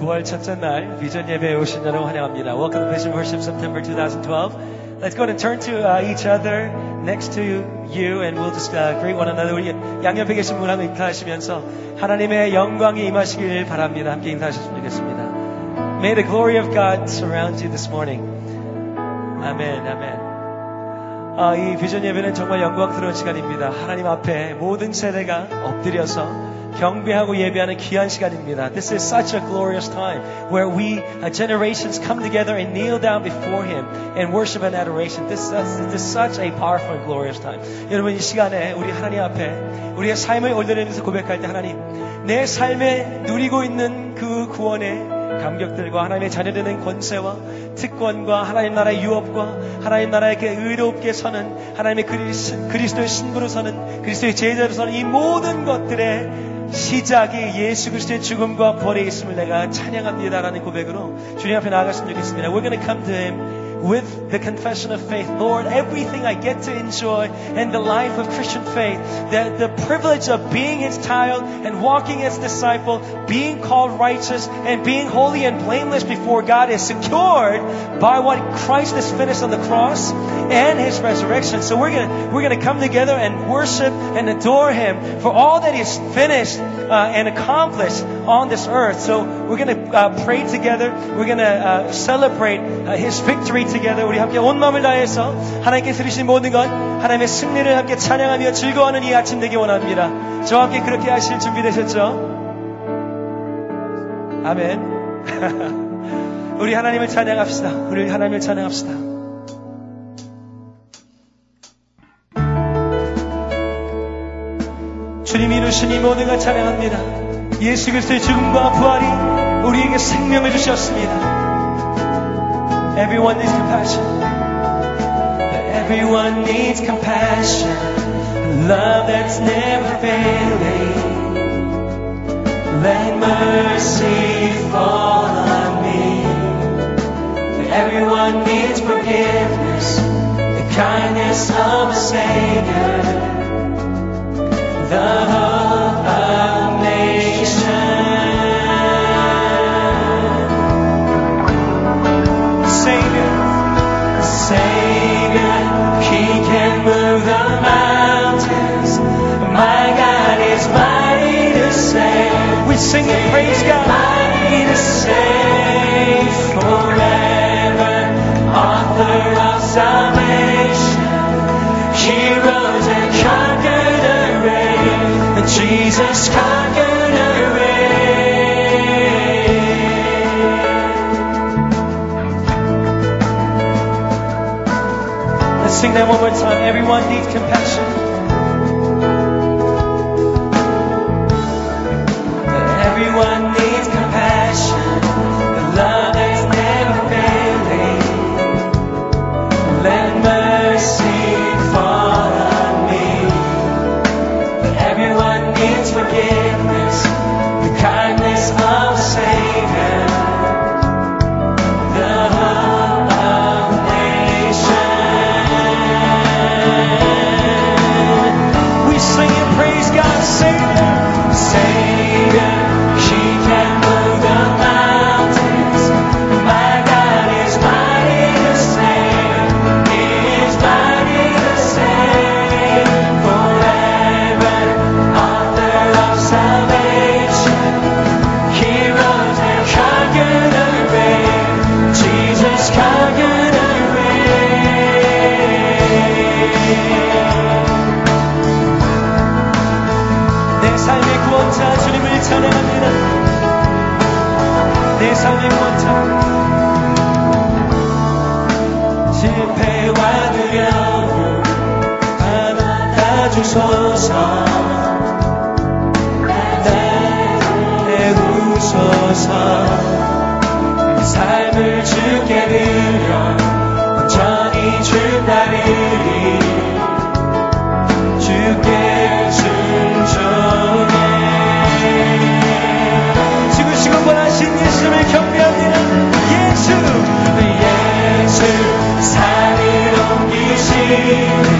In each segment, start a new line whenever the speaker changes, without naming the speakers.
9월 첫째 날 비전 예배에 오신 여러분 환영합니다. Welcome to Vision Worship September 2012. Let's go and turn to uh, each other next to you and we'll just uh, greet one another. 우리 양옆에 계신 분 한번 인사하시면서 하나님의 영광이 임하시길 바랍니다. 함께 인사하셨으면 좋겠습니다. May the glory of God surround you this morning. 아멘, 아멘. 아, 이 비전 예배는 정말 영광스러운 시간입니다. 하나님 앞에 모든 세대가 엎드려서 경배하고 예배하는 귀한 시간입니다. This is such a glorious time where we uh, generations come together and kneel down before Him and worship and adoration. This, uh, this is such a powerful and glorious time. 여러분 이 시간에 우리 하나님 앞에 우리의 삶을 올려내면서 고백할 때 하나님 내 삶에 누리고 있는 그 구원의 감격들과 하나님의 자녀되는 권세와 특권과 하나님 나라의 유업과 하나님 나라에게 의롭게 서는 하나님의 그리스, 그리스도의 신부로 서는 그리스도의 제자로 서는 이 모든 것들의 시작이 예수 그리스도의 죽음과 벌에 있음을 내가 찬양합니다라는 고백으로 주님 앞에 나아갔으면 좋겠습니다. We're going come to Him with the confession of faith. Lord, everything I get to enjoy in the life of Christian faith, the, the privilege of being His child and walking as disciple, being called righteous and being holy and blameless before God is secured by what Christ has finished on the cross and His resurrection. So we're gonna, we're gonna come together and worship and adore Him for all that He's finished uh, and accomplished on this earth. So we're gonna uh, pray together. We're gonna uh, celebrate uh, His victory together 우리 함께 온 마음을 다해서 하나님께서 이루신 모든 것 하나님의 승리를 함께 찬양하며 즐거워하는 이 아침 되기 원합니다. 저와 함께 그렇게 하실 준비 되셨죠? 아멘. 우리 하나님을 찬양합시다. 우리 하나님을 찬양합시다. 주님이 이루신 이 모든 것 찬양합니다. 예수 그리스도의 죽음과 부활이 우리에게 생명을 주셨습니다. Everyone needs compassion. Everyone needs compassion. Love that's never failing. Let mercy fall on me. Everyone needs forgiveness. The kindness of a Savior. The sing and praise God. Mighty to save forever. Author of salvation. He rose and conquered the grave. And Jesus conquered the grave. Let's sing that one more time. Everyone needs compassion. Amém.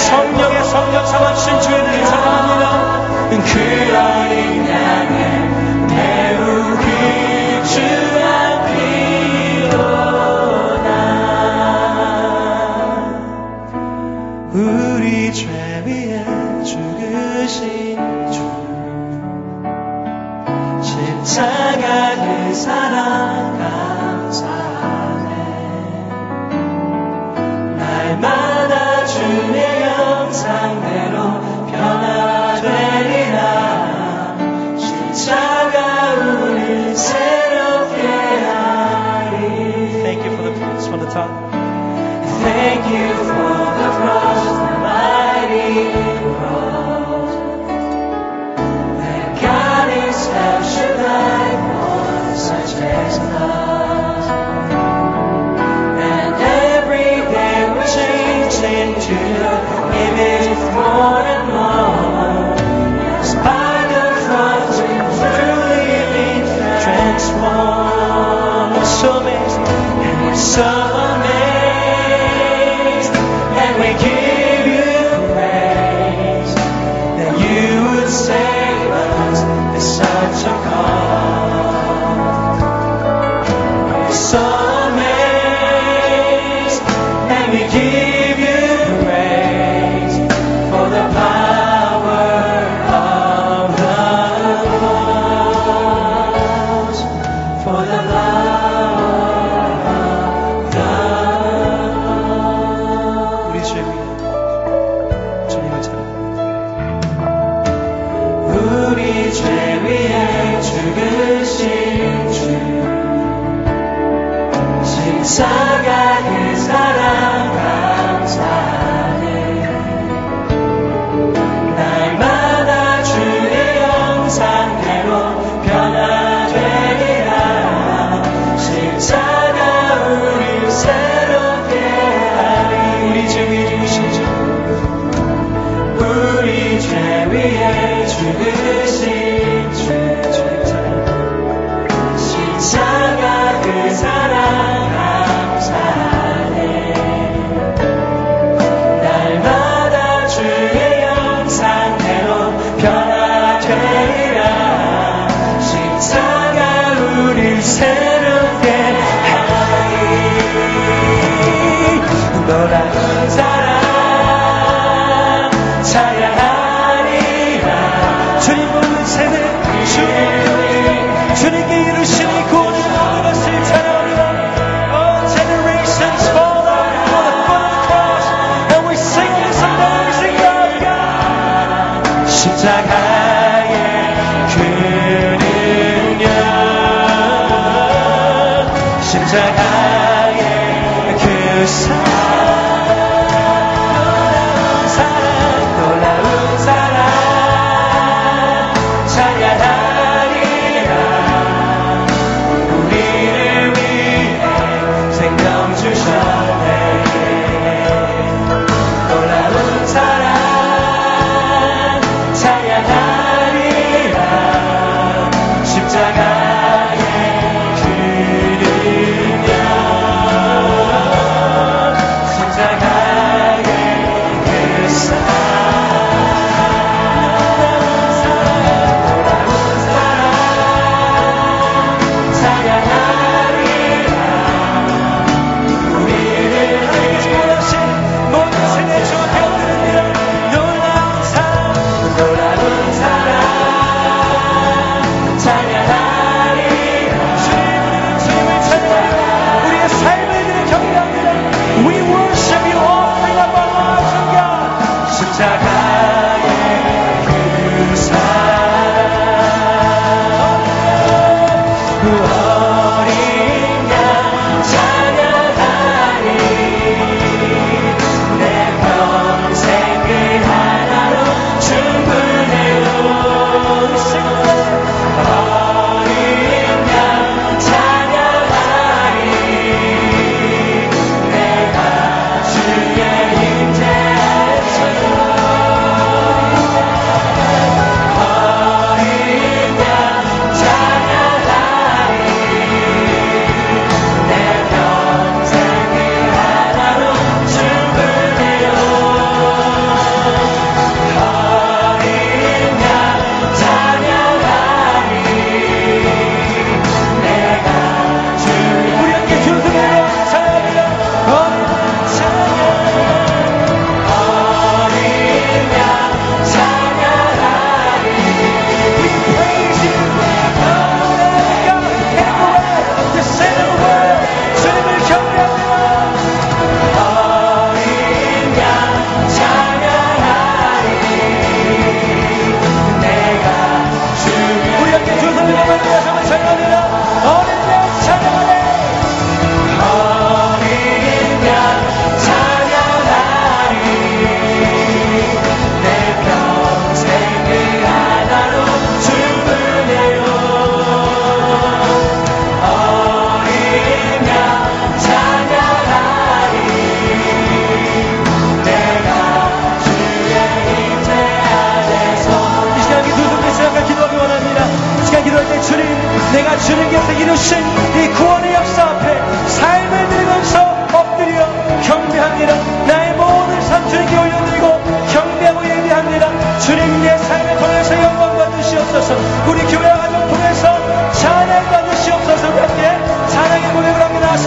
성령의 성령 삼아주신 주님 사랑합니다. side.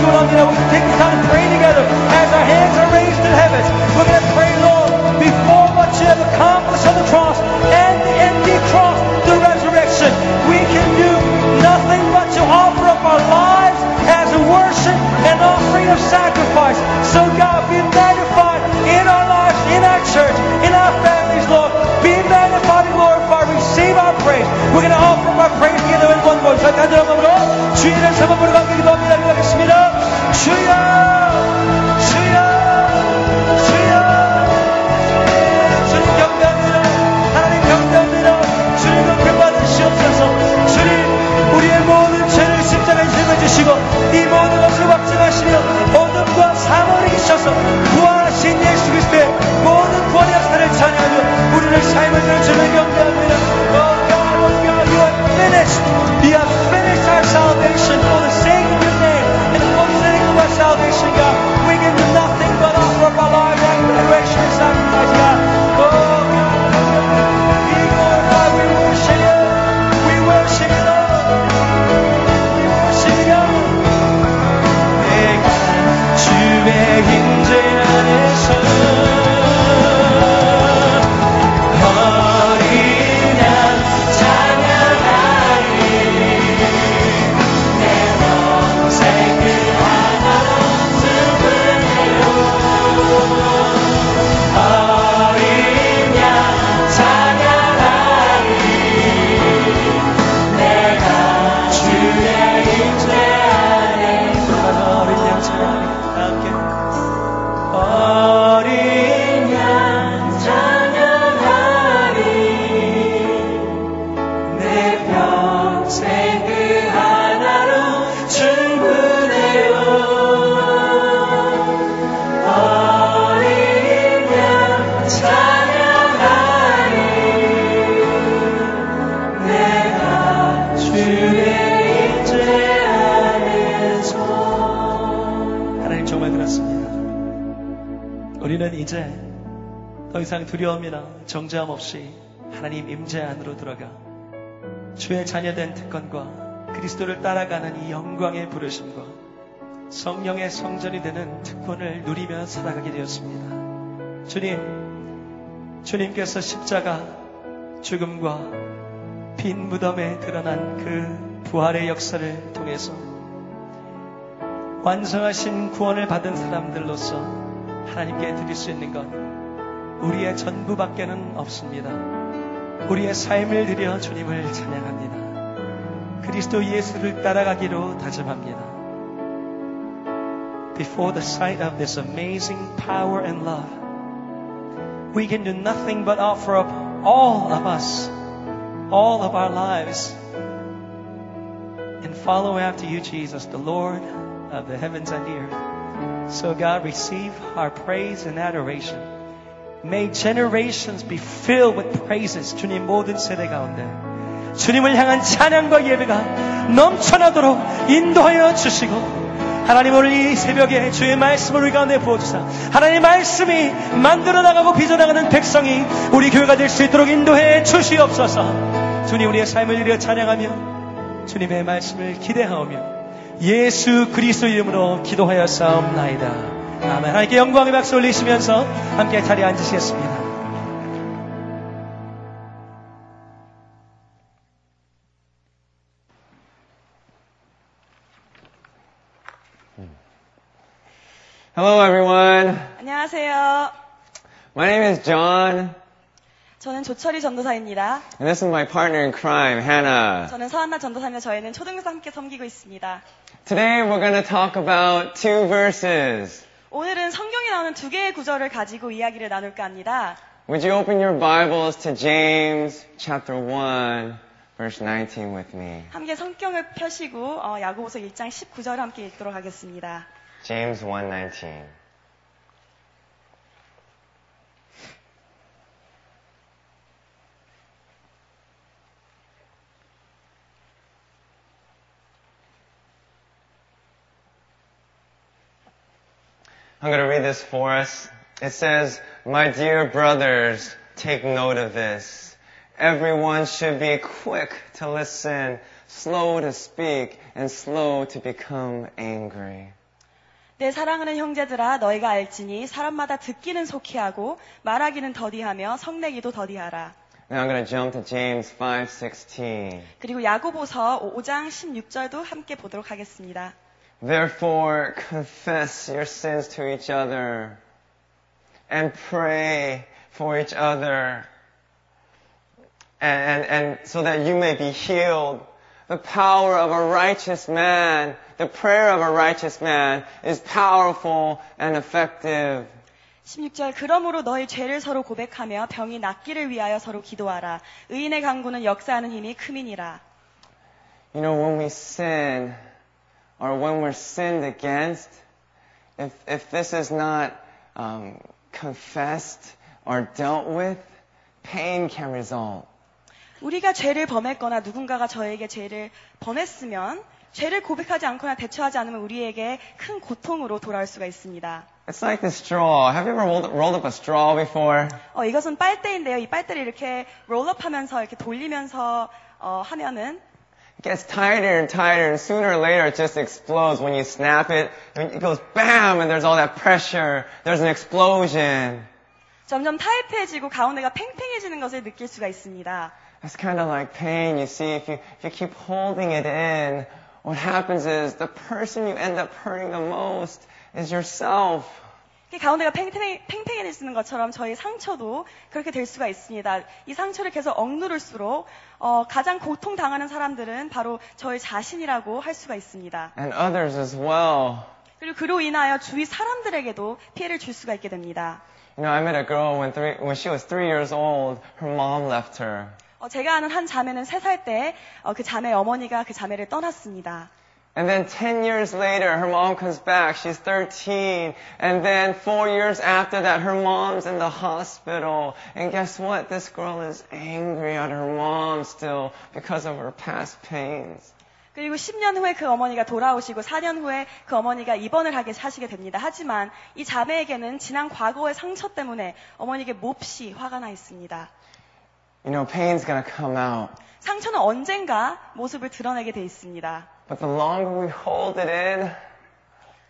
You
know
we can take this time and pray together. 사망을 이기셔서 부활하신 예수 그리스도의 모든 구원의 역사를 찬양하며 우리를 삶을 들어 주를 경배합니다. Oh God, oh God, you have finished. You have finished our salvation for the sake of your name and for the sake of our salvation, God. We can do nothing but offer up our lives and adoration 주의 두려움이나 정죄함 없이 하나님 임재 안으로 들어가 주의 자녀된 특권과 그리스도를 따라가는 이 영광의 부르심과 성령의 성전이 되는 특권을 누리며 살아가게 되었습니다. 주님, 주님께서 십자가 죽음과 빈 무덤에 드러난 그 부활의 역사를 통해서 완성하신 구원을 받은 사람들로서 하나님께 드릴 수 있는 것 우리의 전부밖에는 없습니다. 우리의 삶을 들여 주님을 찬양합니다. 그리스도 예수를 따라가기로 다짐합니다. Before the sight of this amazing power and love, we can do nothing but offer up all of us, all of our lives, and follow after you, Jesus, the Lord of the heavens and the earth. So, God, receive our praise and adoration. May generations be filled with praises. 주님 모든 세대 가운데. 주님을 향한 찬양과 예배가 넘쳐나도록 인도하여 주시고 하나님 오늘 이 새벽에 주의 말씀을 우리 가운데 부어주사 하나님의 말씀이 만들어 나가고 빚어나가는 백성이 우리 교회가 될 수 있도록 인도해 주시옵소서. 주님 우리의 삶을 이르 찬양하며 주님의 말씀을 기대하오며 예수 그리스도 이름으로 기도하여 싸움나이다 아멘 하나님께 영광의 박수 올리시면서 함께 자리에 앉으시겠습니다
Hello, everyone.
안녕하세요.
My name is John,
저는 조철희 전도사입니다.
and this is my partner in crime, Hannah.
저는 서한나 전도사며 저희는 초등에서 함께 섬기고 있습니다.
Today, we're going to talk about two verses.
오늘은 성경에 나오는 두 개의 구절을 가지고 이야기를 나눌까 합니다.
Would you open your Bibles to James chapter 1, verse 19 with me?
함께 성경을 펴시고 어, 야고보서 1장 19절을 함께 읽도록 하겠습니다.
James 1:19. I'm going to read this for us. It says, My dear brothers, take note of this. Everyone should be quick to listen, slow to speak, and slow to become angry.
내 사랑하는 형제들아 너희가 알지니 사람마다 듣기는 속히 하고 말하기는 더디하며 성내기도 더디하라.
Now I'm going to jump to James 5:16.
그리고 야고보서 5장 16절도 함께 보도록 하겠습니다.
Therefore confess your sins to each other and pray for each other and, and, and so that you may be healed. The power of a righteous man, the prayer of a righteous man is powerful and effective.
16절 그러므로 너희 죄를 서로 고백하며 병이 낫기를 위하여 서로 기도하라. 의인의 강구는 역사하는 힘이 크민이라.
You know, when we sin, or when we're sinned against, if, if this is not um, confessed or dealt with, pain can result.
우리가 죄를 범했거나 누군가가 저에게 죄를 범했으면 죄를 고백하지 않거나 대처하지 않으면 우리에게 큰 고통으로 돌아올 수가 있습니다.
It's like this straw. Have you ever rolled, rolled up a straw before?
어, 이것은 빨대인데요. 이 빨대를 이렇게 롤업하면서 이렇게 돌리면서 어, 하면은
gets tighter and tighter, and sooner or later it just explodes when you snap it. and It goes bam, and there's all that pressure. There's an explosion.
점점 타이트해지고 가운데가 팽팽해지는 것을 느낄 수가 있습니다.
It's kind of like pain. You see, if you, if you keep holding it in, what happens is the person you end up hurting the most is yourself.
이 가운데가 팽팽해, 팽팽해지는 것처럼 저희 상처도 그렇게 될 수가 있습니다. 이 상처를 계속 억누를수록 어, 가장 고통 당하는 사람들은 바로 저희 자신이라고 할 수가 있습니다.
And others as well.
그리고 그로 인하여 주위 사람들에게도 피해를 줄 수가 있게 됩니다.
You know, I met a girl when three, when she was three years old, her mom left her.
어, 제가 아는 한 자매는 3살 때그 자매 어머니가 그 자매를 떠났습니다.
And then 10 years later, her mom comes back. She's 13. And then four years after that, her mom's in the hospital. And guess what? This girl is angry at her mom still because of her past pains.
그리고 10년 후에 그 어머니가 돌아오시고 4년 후에 그 어머니가 입원을 하게 하시게 됩니다. 하지만 이 자매에게는 지난 과거의 상처 때문에 어머니에게 몹시 화가 나 있습니다.
You know, pain's gonna come out.
상처는 언젠가 모습을 드러내게 돼 있습니다.
But the longer we hold it in,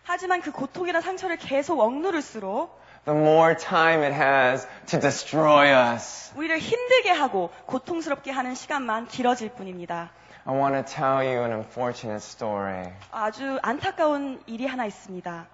하지만 그 고통이나 상처를 계속 억누를수록
the more time it has to destroy us.
우리를 힘들게 하고 고통스럽게 하는 시간만 길어질 뿐입니다.
I want to tell you an unfortunate story.
아주 안타까운 일이 하나 있습니다.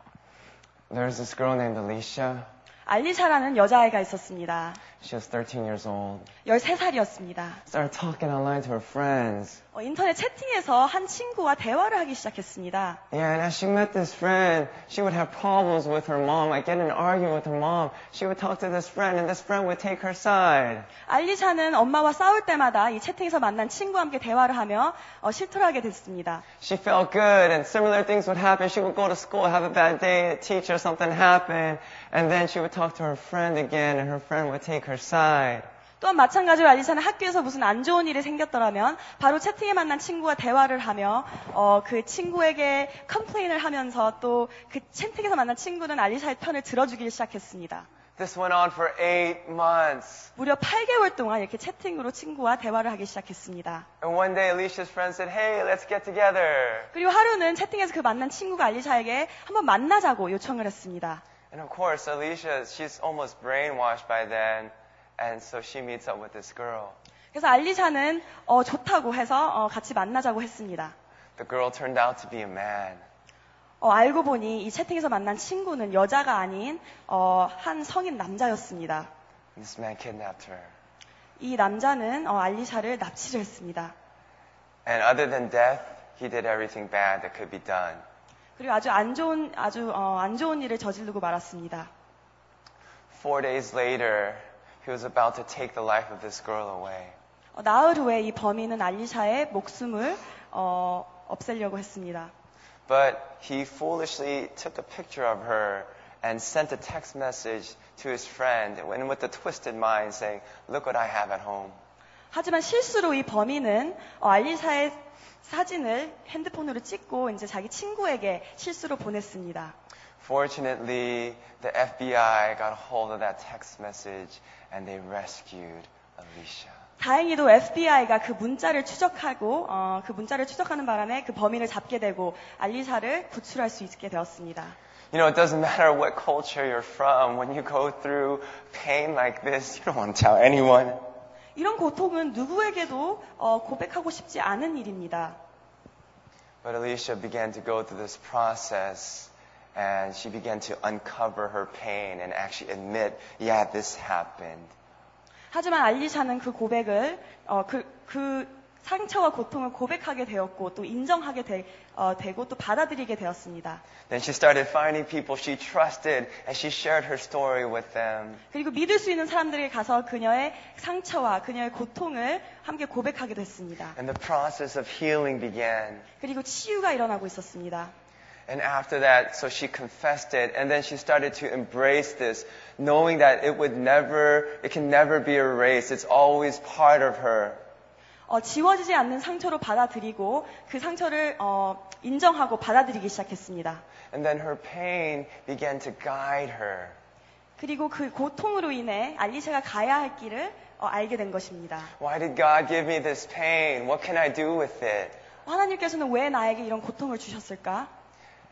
There's this girl named Alicia.
알리샤라는 여자아이가 있었습니다.
She was 13 years old.
13살이었습니다.
Started talking online to her friends.
어, 인터넷 채팅에서 한 친구와 대화를 하기 시작했습니다.
Yeah, and as she met this friend, she would have problems with her mom, like get in an argument with her mom. She would talk to this friend, and this friend would take her side.
알리샤는 엄마와 싸울 때마다 이 채팅에서 만난 친구와 함께 대화를 하며 어, 실토를 하게 됐습니다.
She felt good, and similar things would happen. She would go to school, have a bad day, a teacher, something happened, and then she would talk to her friend again, and her friend would take her her side.
또한 마찬가지로 알리샤는 학교에서 무슨 안 좋은 일이 생겼더라면 바로 채팅에 만난 친구와 대화를 하며 어, 그 친구에게 컴플레인을 하면서 또 그 채팅에서 만난 친구는 알리샤의 편을 들어주기 시작했습니다.
This went on for eight months.
무려 8개월 동안 이렇게 채팅으로 친구와 대화를 하기 시작했습니다.
And one day, Alicia's friend said, Hey, let's get together.
그리고 하루는 채팅에서 그 만난 친구가 알리샤에게 한번 만나자고 요청을 했습니다.
And of course, Alicia, she's almost brainwashed by then, and so she meets up with this girl.
그래서 알리샤는 어, 좋다고 해서 어, 같이 만나자고 했습니다.
The girl turned out to be a man.
어, 알고 보니 이 채팅에서 만난 친구는 여자가 아닌 어, 한 성인 남자였습니다.
This man kidnapped her.
이 남자는 어, 알리샤를 납치를 했습니다.
And other than death, he did everything bad that could be done.
그리고 아주 안 좋은 아주 어, 안 좋은 일을 저지르고 말았습니다.
Four days later, he was about to take the life of this girl away.
어, 나흘 후에 이 범인은 알리샤의 목숨을 어, 없애려고 했습니다.
But he foolishly took a picture of her and sent a text message to his friend, and with a twisted mind saying, Look what I have at home.
하지만 실수로 이 범인은 어, 알리샤의 사진을 핸드폰으로 찍고 이제 자기 친구에게 실수로 보냈습니다.
Fortunately, the FBI got a hold of that text message and they rescued Alicia.
다행히도 FBI가 그 문자를 추적하고 어, 그 문자를 추적하는 바람에 그 범인을 잡게 되고 알리샤를 구출할 수 있게 되었습니다.
You know, it doesn't matter what culture you're from. When you go through pain like this, you don't want to tell anyone.
이런 고통은 누구에게도 어, 고백하고 싶지 않은 일입니다.
But Alicia began to go through this process And she began to uncover her pain and actually admit, yeah, this happened.
하지만 알리샤는 그 고백을 어, 그, 그 상처와 고통을 고백하게 되었고 또 인정하게 되, 어, 되고 또 받아들이게 되었습니다.
Then she started finding people she trusted and she shared her story with them.
그리고 믿을 수 있는 사람들에게 가서 그녀의 상처와 그녀의 고통을 함께 고백하게 됐습니다.
And the process of healing began.
그리고 치유가 일어나고 있었습니다.
And after that, so she confessed it, and then she started to embrace this, knowing that it would never, it can never be erased. It's always part of her.
어, 지워지지 않는 상처로 받아들이고 그 상처를 어, 인정하고 받아들이기 시작했습니다.
And then her pain began to guide her.
그리고 그 고통으로 인해 알리샤가 가야 할 길을 어, 알게 된 것입니다.
Why did God give me this pain? What can I do with it?
하나님께서는 왜 나에게 이런 고통을 주셨을까?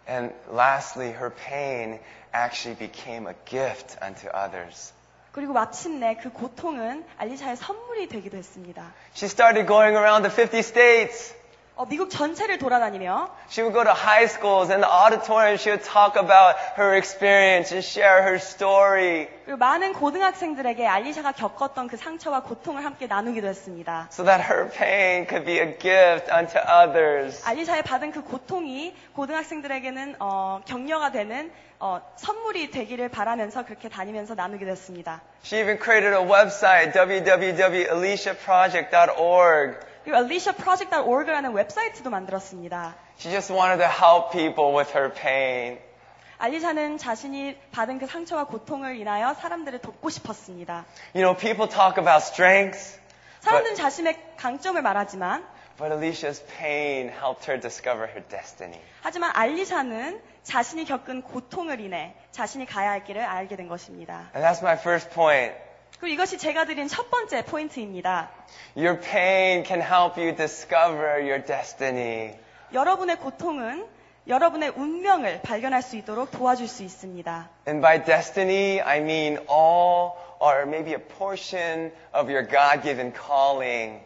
And lastly, her pain actually became a gift unto others.
그리고 마침내 그 고통은 알리샤의 선물이 되기도 했습니다.
She started going around the 50 states.
어, 미국 전체를 돌아다니며
She would go to high schools and the auditorium. She would talk about her experience and share her story
그리고 많은 고등학생들에게 알리샤가 겪었던 그 상처와 고통을 함께 나누기도 했습니다.
so that her pain could be a gift unto others.
알리샤의 받은 그 고통이 고등학생들에게는 어, 격려가 되는 어, 선물이 되기를 바라면서 그렇게 다니면서 나누기도 했습니다.
She even created a website, www.aliciaproject.org.
aliciaproject.org라는 웹사이트도 만들었습니다.
She just wanted to help people with her pain.
알리샤는 자신이 받은 그 상처와 고통을 인하여 사람들을 돕고 싶었습니다.
You know, people talk about strengths,
사람들은 자신의 강점을 말하지만
but Alicia's pain helped her discover her destiny.
하지만 알리샤는 자신이 겪은 고통을 인해 자신이 가야 할 길을 알게 된 것입니다.
And that's my first point.
그리고 이것이 제가 드린 첫 번째 포인트입니다.
Your pain can help you discover your destiny.
여러분의 고통은 여러분의 운명을 발견할 수 있도록 도와줄 수 있습니다.
And by destiny, I mean all or maybe a portion of your God-given calling.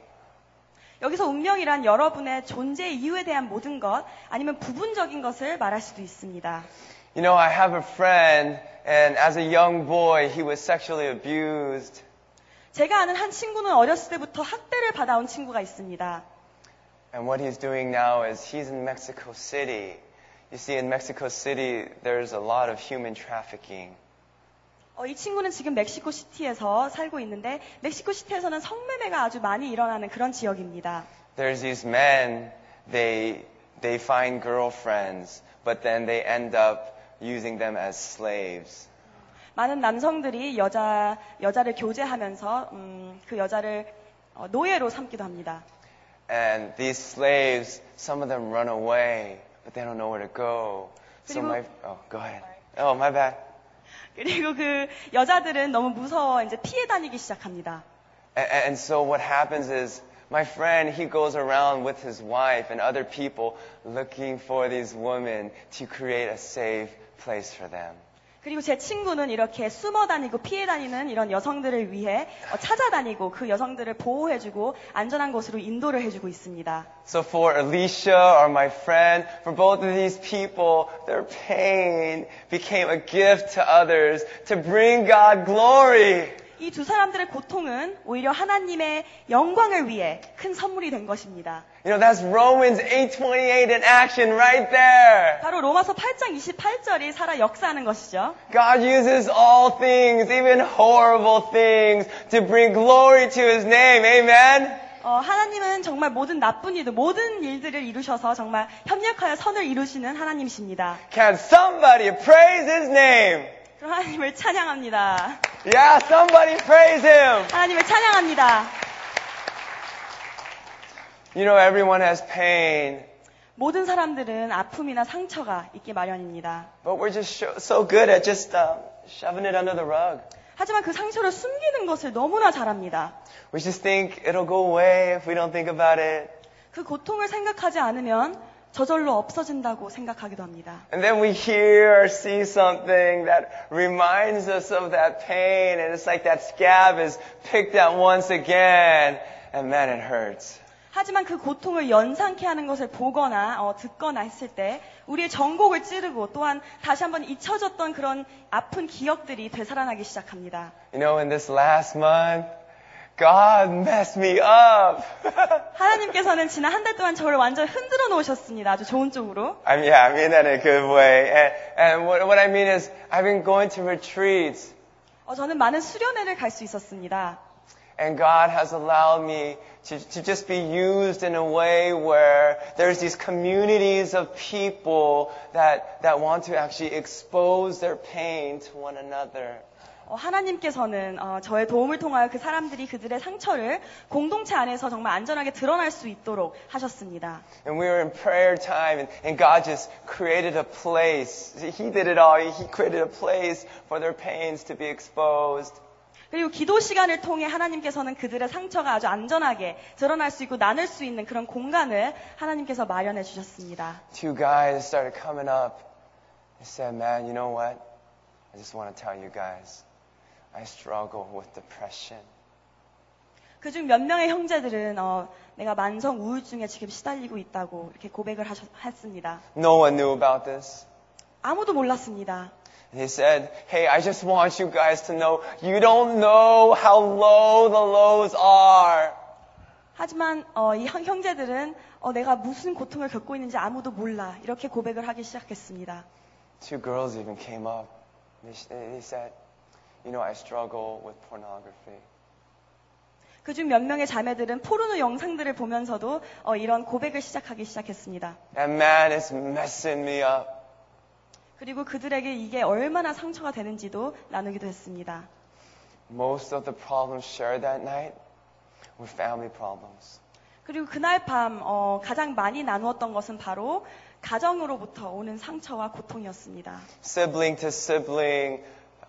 여기서 운명이란 여러분의 존재 이유에 대한 모든 것 아니면 부분적인 것을 말할 수도 있습니다.
You know, I have a friend, and as a young boy, he was sexually abused.
제가 아는 한 친구는 어렸을 때부터 학대를 받아온 친구가 있습니다.
And what he's doing now is he's in Mexico City. You see, in Mexico City, there's a lot of human trafficking.
어, 이 친구는 지금 멕시코 시티에서 살고 있는데 멕시코 시티에서는 성매매가 아주 많이 일어나는 그런 지역입니다.
There's these men, they, they find girlfriends, but then they end up using them as slaves.
많은 남성들이 여자 여자를 교제하면서 음, 그 여자를 어, 노예로 삼기도 합니다.
And these slaves, some of them run away, but they don't know where to go. So
그리고-
my, oh, go ahead. Oh, my bad.
그리고 그 여자들은 너무 무서워 이제 피해 다니기 시작합니다.
And, and so what happens is, my friend, he goes around with his wife and other people looking for these women to create a safe place for them.
그리고 제 친구는 이렇게 숨어 다니고 피해 다니는 이런 여성들을 위해 어, 찾아다니고 그 여성들을 보호해주고 안전한 곳으로 인도를 해주고 있습니다.
So for Alicia or my friend, for both of these people, their pain became a gift to others to bring God glory.
이 두 사람들의 고통은 오히려 하나님의 영광을 위해 큰 선물이 된 것입니다.
You know, that's Romans 8:28 in action right there.
바로 로마서 8장 28절이 살아 역사하는 것이죠.
God uses all things, even horrible things, to bring glory to his name. Amen.
어, 하나님은 정말 모든 나쁜 일들, 모든 일들을 이루셔서 정말 협력하여 선을 이루시는 하나님이십니다.
Can somebody praise his name?
하나님을 찬양합니다.
Yeah, somebody praise him.
하나님을 찬양합니다.
You know, everyone has pain,
모든 사람들은 아픔이나 상처가 있기 마련입니다.
but we're just so good at just uh, shoving it under the rug.
하지만 그 상처를 숨기는 것을 너무나 잘합니다.
We just think it'll go away if we don't think about it.
그 고통을 생각하지 않으면 저절로 없어진다고 생각하기도 합니다.
And then we hear or see something that reminds us of that pain, and it's like that scab is picked at once again, and man, it hurts.
하지만 그 고통을 연상케 하는 것을 보거나 어, 듣거나 했을 때 우리의 정곡을 찌르고 또한 다시 한번 잊혀졌던 그런 아픈 기억들이 되살아나기 시작합니다.
You know, in this last month, God messed me up.
하나님께서는 지난 한 달 동안 저를 완전 흔들어 놓으셨습니다. 아주 좋은 쪽으로.
I mean, yeah, I mean that in a good way. And, and what, what I mean is, I've been going to retreats,
어, 저는 많은 수련회를 갈 수 있었습니다.
and God has allowed me to, to just be used in a way where there's these communities of people that, that want to actually expose their pain to one another.
어, 하나님께서는 어, 저의 도움을 통하여 그 사람들이 그들의 상처를 공동체 안에서 정말 안전하게 드러날 수 있도록 하셨습니다.
And we were in prayer time, and, and God just created a place. He did it all. He created a place for their pains to be exposed.
그리고 기도 시간을 통해 하나님께서는 그들의 상처가 아주 안전하게 드러날 수 있고 나눌 수 있는 그런 공간을 하나님께서 마련해 주셨습니다.
Two guys started coming up. They said, Man, you know what? I just want to tell you guys, I struggle with depression.
그중 몇 명의 형제들은 어, 내가 만성 우울증에 지금 시달리고 있다고 이렇게 고백을 하셨, 했습니다.
No one knew about this.
아무도 몰랐습니다.
And he said, Hey, I just want you guys to know you don't know how low the lows are.
하지만 어, 이 형- 형제들은 어, 내가 무슨 고통을 겪고 있는지 아무도 몰라 이렇게 고백을 하기 시작했습니다.
Two girls even came up. They, they said, You know, I struggle with pornography.
그중 몇 명의 자매들은 포르노 영상들을 보면서도 어, 이런 고백을 시작하기 시작했습니다.
And man, it's messing me up.
그리고 그들에게 이게 얼마나 상처가 되는지도 나누기도 했습니다.
Most of the problems shared that night were family problems.
그리고 그날 밤 어, 가장 많이 나누었던 것은 바로 가정으로부터 오는 상처와 고통이었습니다.
Sibling to sibling,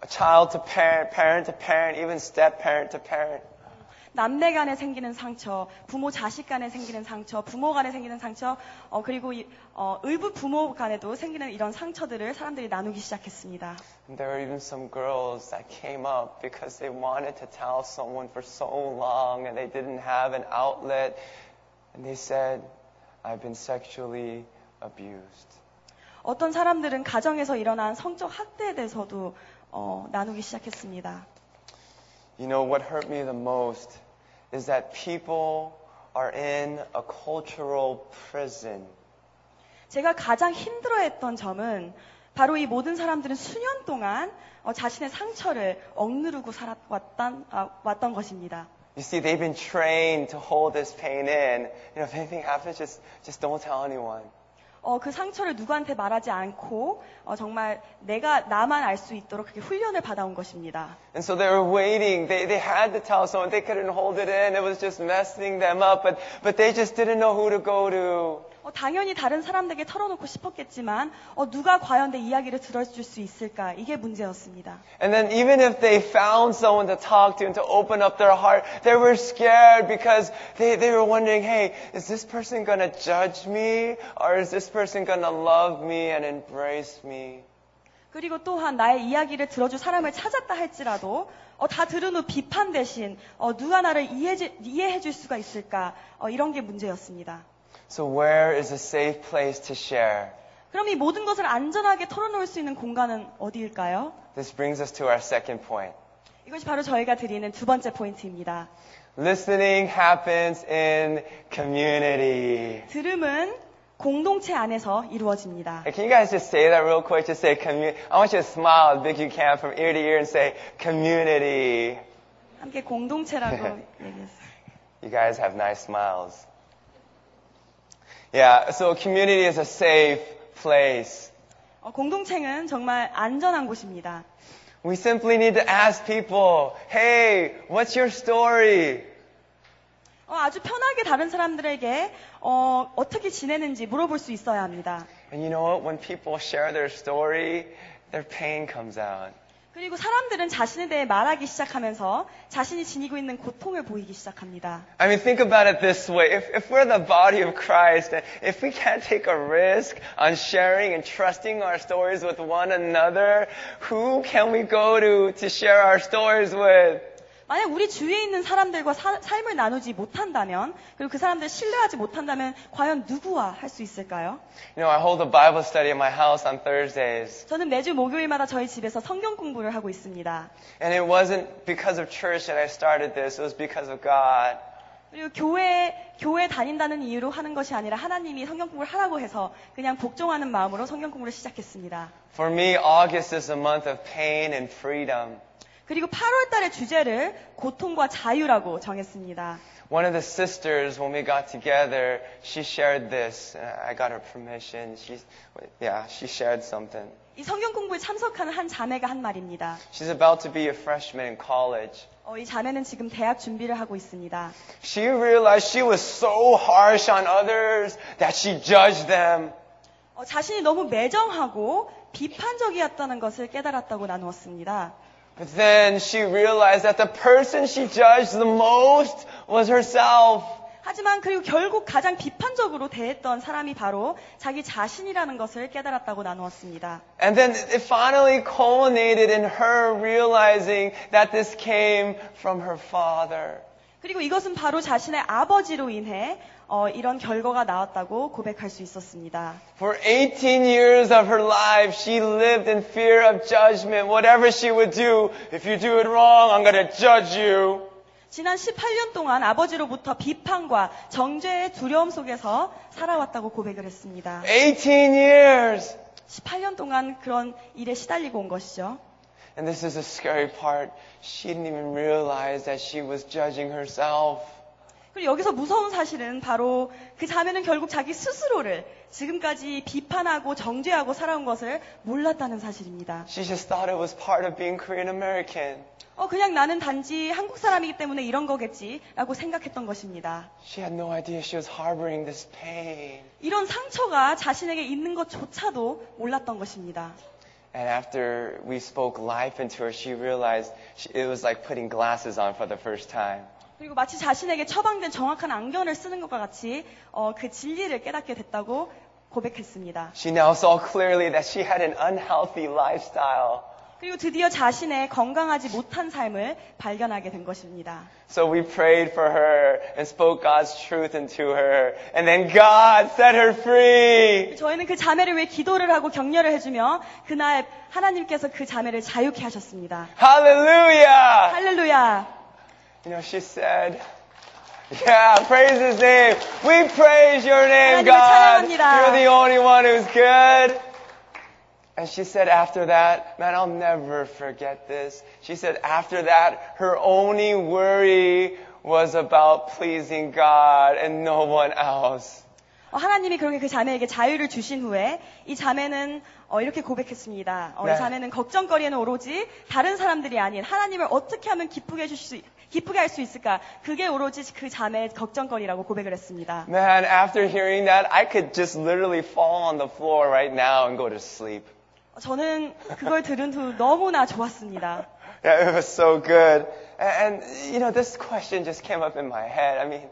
child to parent, parent to parent, even step parent to parent.
남매 간에 생기는 상처, 부모 자식 간에 생기는 상처, 부모 간에 생기는 상처, 어, 그리고 이, 어, 의부 부모 간에도 생기는 이런 상처들을 사람들이 나누기 시작했습니다.
And there were even some girls that came up because they wanted to tell someone for so long and they didn't have an outlet. And they said, I've been sexually abused.
어떤 사람들은 가정에서 일어난 성적 학대에 대해서도 어, 나누기 시작했습니다.
You know, what hurt me the most is that people are in a cultural prison.
제가 가장 힘들어했던 점은 바로 이 모든 사람들은 수년 동안 어, 자신의 상처를 억누르고 살아왔던 아, 왔던 것입니다.
You see, they've been trained to hold this pain in. You know, if anything happens, just, just don't tell anyone.
어, 그 상처를 누구한테 말하지 않고 어, 정말 내가 나만 알 수 있도록 그렇게 훈련을 받아온 것입니다.
And so they were waiting. They, they had to tell someone. They couldn't hold it in. It was just messing them up. But, but they just didn't know who to go to.
어, 당연히 다른 사람들에게 털어놓고 싶었겠지만 어, 누가 과연 내 이야기를 들어줄 수 있을까 이게 문제였습니다.
And then even if they found someone to talk to and to open up their heart, they were scared because they, they were wondering, hey, is this person to judge me? Or is this person to love me and embrace me?
그리고 또한 나의 이야기를 들어줄 사람을 찾았다 할지라도 어, 다 들은 후 비판 대신 어, 누가 나를 이해해, 이해해줄 수가 있을까 어, 이런 게 문제였습니다.
So where is a safe place to share?
그럼 이 모든 것을 안전하게 털어놓을 수 있는 공간은 어디일까요?
This brings us to our second point.
이것이 바로 저희가 드리는 두 번째 포인트입니다.
Listening happens in community.
들음은 공동체 안에서 이루어집니다.
Hey, can you guys just say that real quick? Just say community. I want you to smile as big as you can from ear to ear and say community.
함께 공동체라고 얘기했어요.
You guys have nice smiles. Yeah, so community is a safe place.
어, 공동체는 정말 안전한 곳입니다.
We simply need to ask people, hey, what's your story?
어, 아주 편하게 다른 사람들에게 어, 어떻게 지내는지 물어볼 수 있어야 합니다.
And you know what? When people share their story, their pain comes out.
그리고 사람들은 자신에 대해 말하기 시작하면서 자신이 지니고 있는 고통을 보이기 시작합니다.
I mean, think about it this way. If, if we're the body of Christ, and if we can't take a risk on sharing and trusting our stories with one another, who can we go to to share our stories with?
만약 우리 주위에 있는 사람들과 사- 삶을 나누지 못한다면, 그리고 그 사람들 신뢰하지 못한다면, 과연 누구와 할 수 있을까요?
You know, I hold a Bible study at my house on Thursdays.
저는 매주 목요일마다 저희 집에서 성경 공부를 하고 있습니다.
And it wasn't because of church that I started this, it was because of God.
그리고 교회, 교회 다닌다는 이유로 하는 것이 아니라 하나님이 성경 공부를 하라고 해서 그냥 복종하는 마음으로 성경 공부를 시작했습니다.
For me, August is a month of pain and freedom.
그리고 8월 달의 주제를 고통과 자유라고 정했습니다.
One of the sisters, when we got together, she shared this. I got her permission. She, yeah, she shared something.
이 성경 공부에 참석하는 한 자매가 한 말입니다.
She's about to be a freshman in college.
어, 이 자매는 지금 대학 준비를 하고 있습니다.
She realized she was so harsh on others that she judged them.
어, 자신이 너무 매정하고 비판적이었다는 것을 깨달았다고 나누었습니다.
But then she realized that the person she judged the most was herself.
하지만 그리고 결국 가장 비판적으로 대했던 사람이 바로 자기 자신이라는 것을 깨달았다고 나누었습니다.
And then it finally culminated in her realizing that this came from her father.
그리고 이것은 바로 자신의 아버지로 인해 어, 이런 결과가 나왔다고 고백할 수 있었습니다.
For 18 years of her life, she lived in fear of judgment. Whatever she would do, if you do it wrong, I'm going to judge you.
지난 18년 동안 아버지로부터 비판과 정죄의 두려움 속에서 살아왔다고 고백을 했습니다.
18 years.
18년 동안 그런 일에 시달리고 온 것이죠.
And this is the scary part. She didn't even realize that she was judging herself.
그리고 여기서 무서운 사실은 바로 그 자매는 결국 자기 스스로를 지금까지 비판하고 정죄하고 살아온 것을 몰랐다는 사실입니다.
She just thought it was part of being Korean American.
어, 그냥 나는 단지 한국 사람이기 때문에 이런 거겠지라고 생각했던 것입니다.
She had no idea she was harboring this pain.
이런 상처가 자신에게 있는 것조차도 몰랐던 것입니다.
And after we spoke life into her, she realized she, it was like putting glasses on for the first time.
그리고 마치 자신에게 처방된 정확한 안경을 쓰는 것과 같이 어, 그 진리를 깨닫게 됐다고 고백했습니다.
She now saw clearly that she had an unhealthy lifestyle.
그리고 드디어 자신의 건강하지 못한 삶을 발견하게 된 것입니다.
So we prayed for her and spoke God's truth into her. And then God set her free.
저희는 그 자매를 위해 기도를 하고 격려를 해주며 그날 하나님께서 그 자매를 자유케 하셨습니다.
Hallelujah!
할렐루야!
You know, she said, Yeah, praise his name. We praise your name,
하나님을
God.
찬양합니다.
You're the only one who's good. And she said after that, man, I'll never forget this. She said after that, her only worry was about pleasing God and no one else.
어, 하나님이 그렇게 그 자매에게 자유를 주신 후에 이 자매는 어, 이렇게 고백했습니다. 어,
네.
이 자매는 걱정거리에는 오로지 다른 사람들이 아닌 하나님을 어떻게 하면 기쁘게 해줄 수, 기쁘게 할 수 있을까? 그게 오로지 그 자매의 걱정거리라고 고백을 했습니다.
Man, after hearing that, I could just literally fall on the floor right now and go to sleep.
어, 저는 그걸 들은 후 너무나 좋았습니다.
Yeah, it was so good. And, you know, this question just came up in my head. I mean,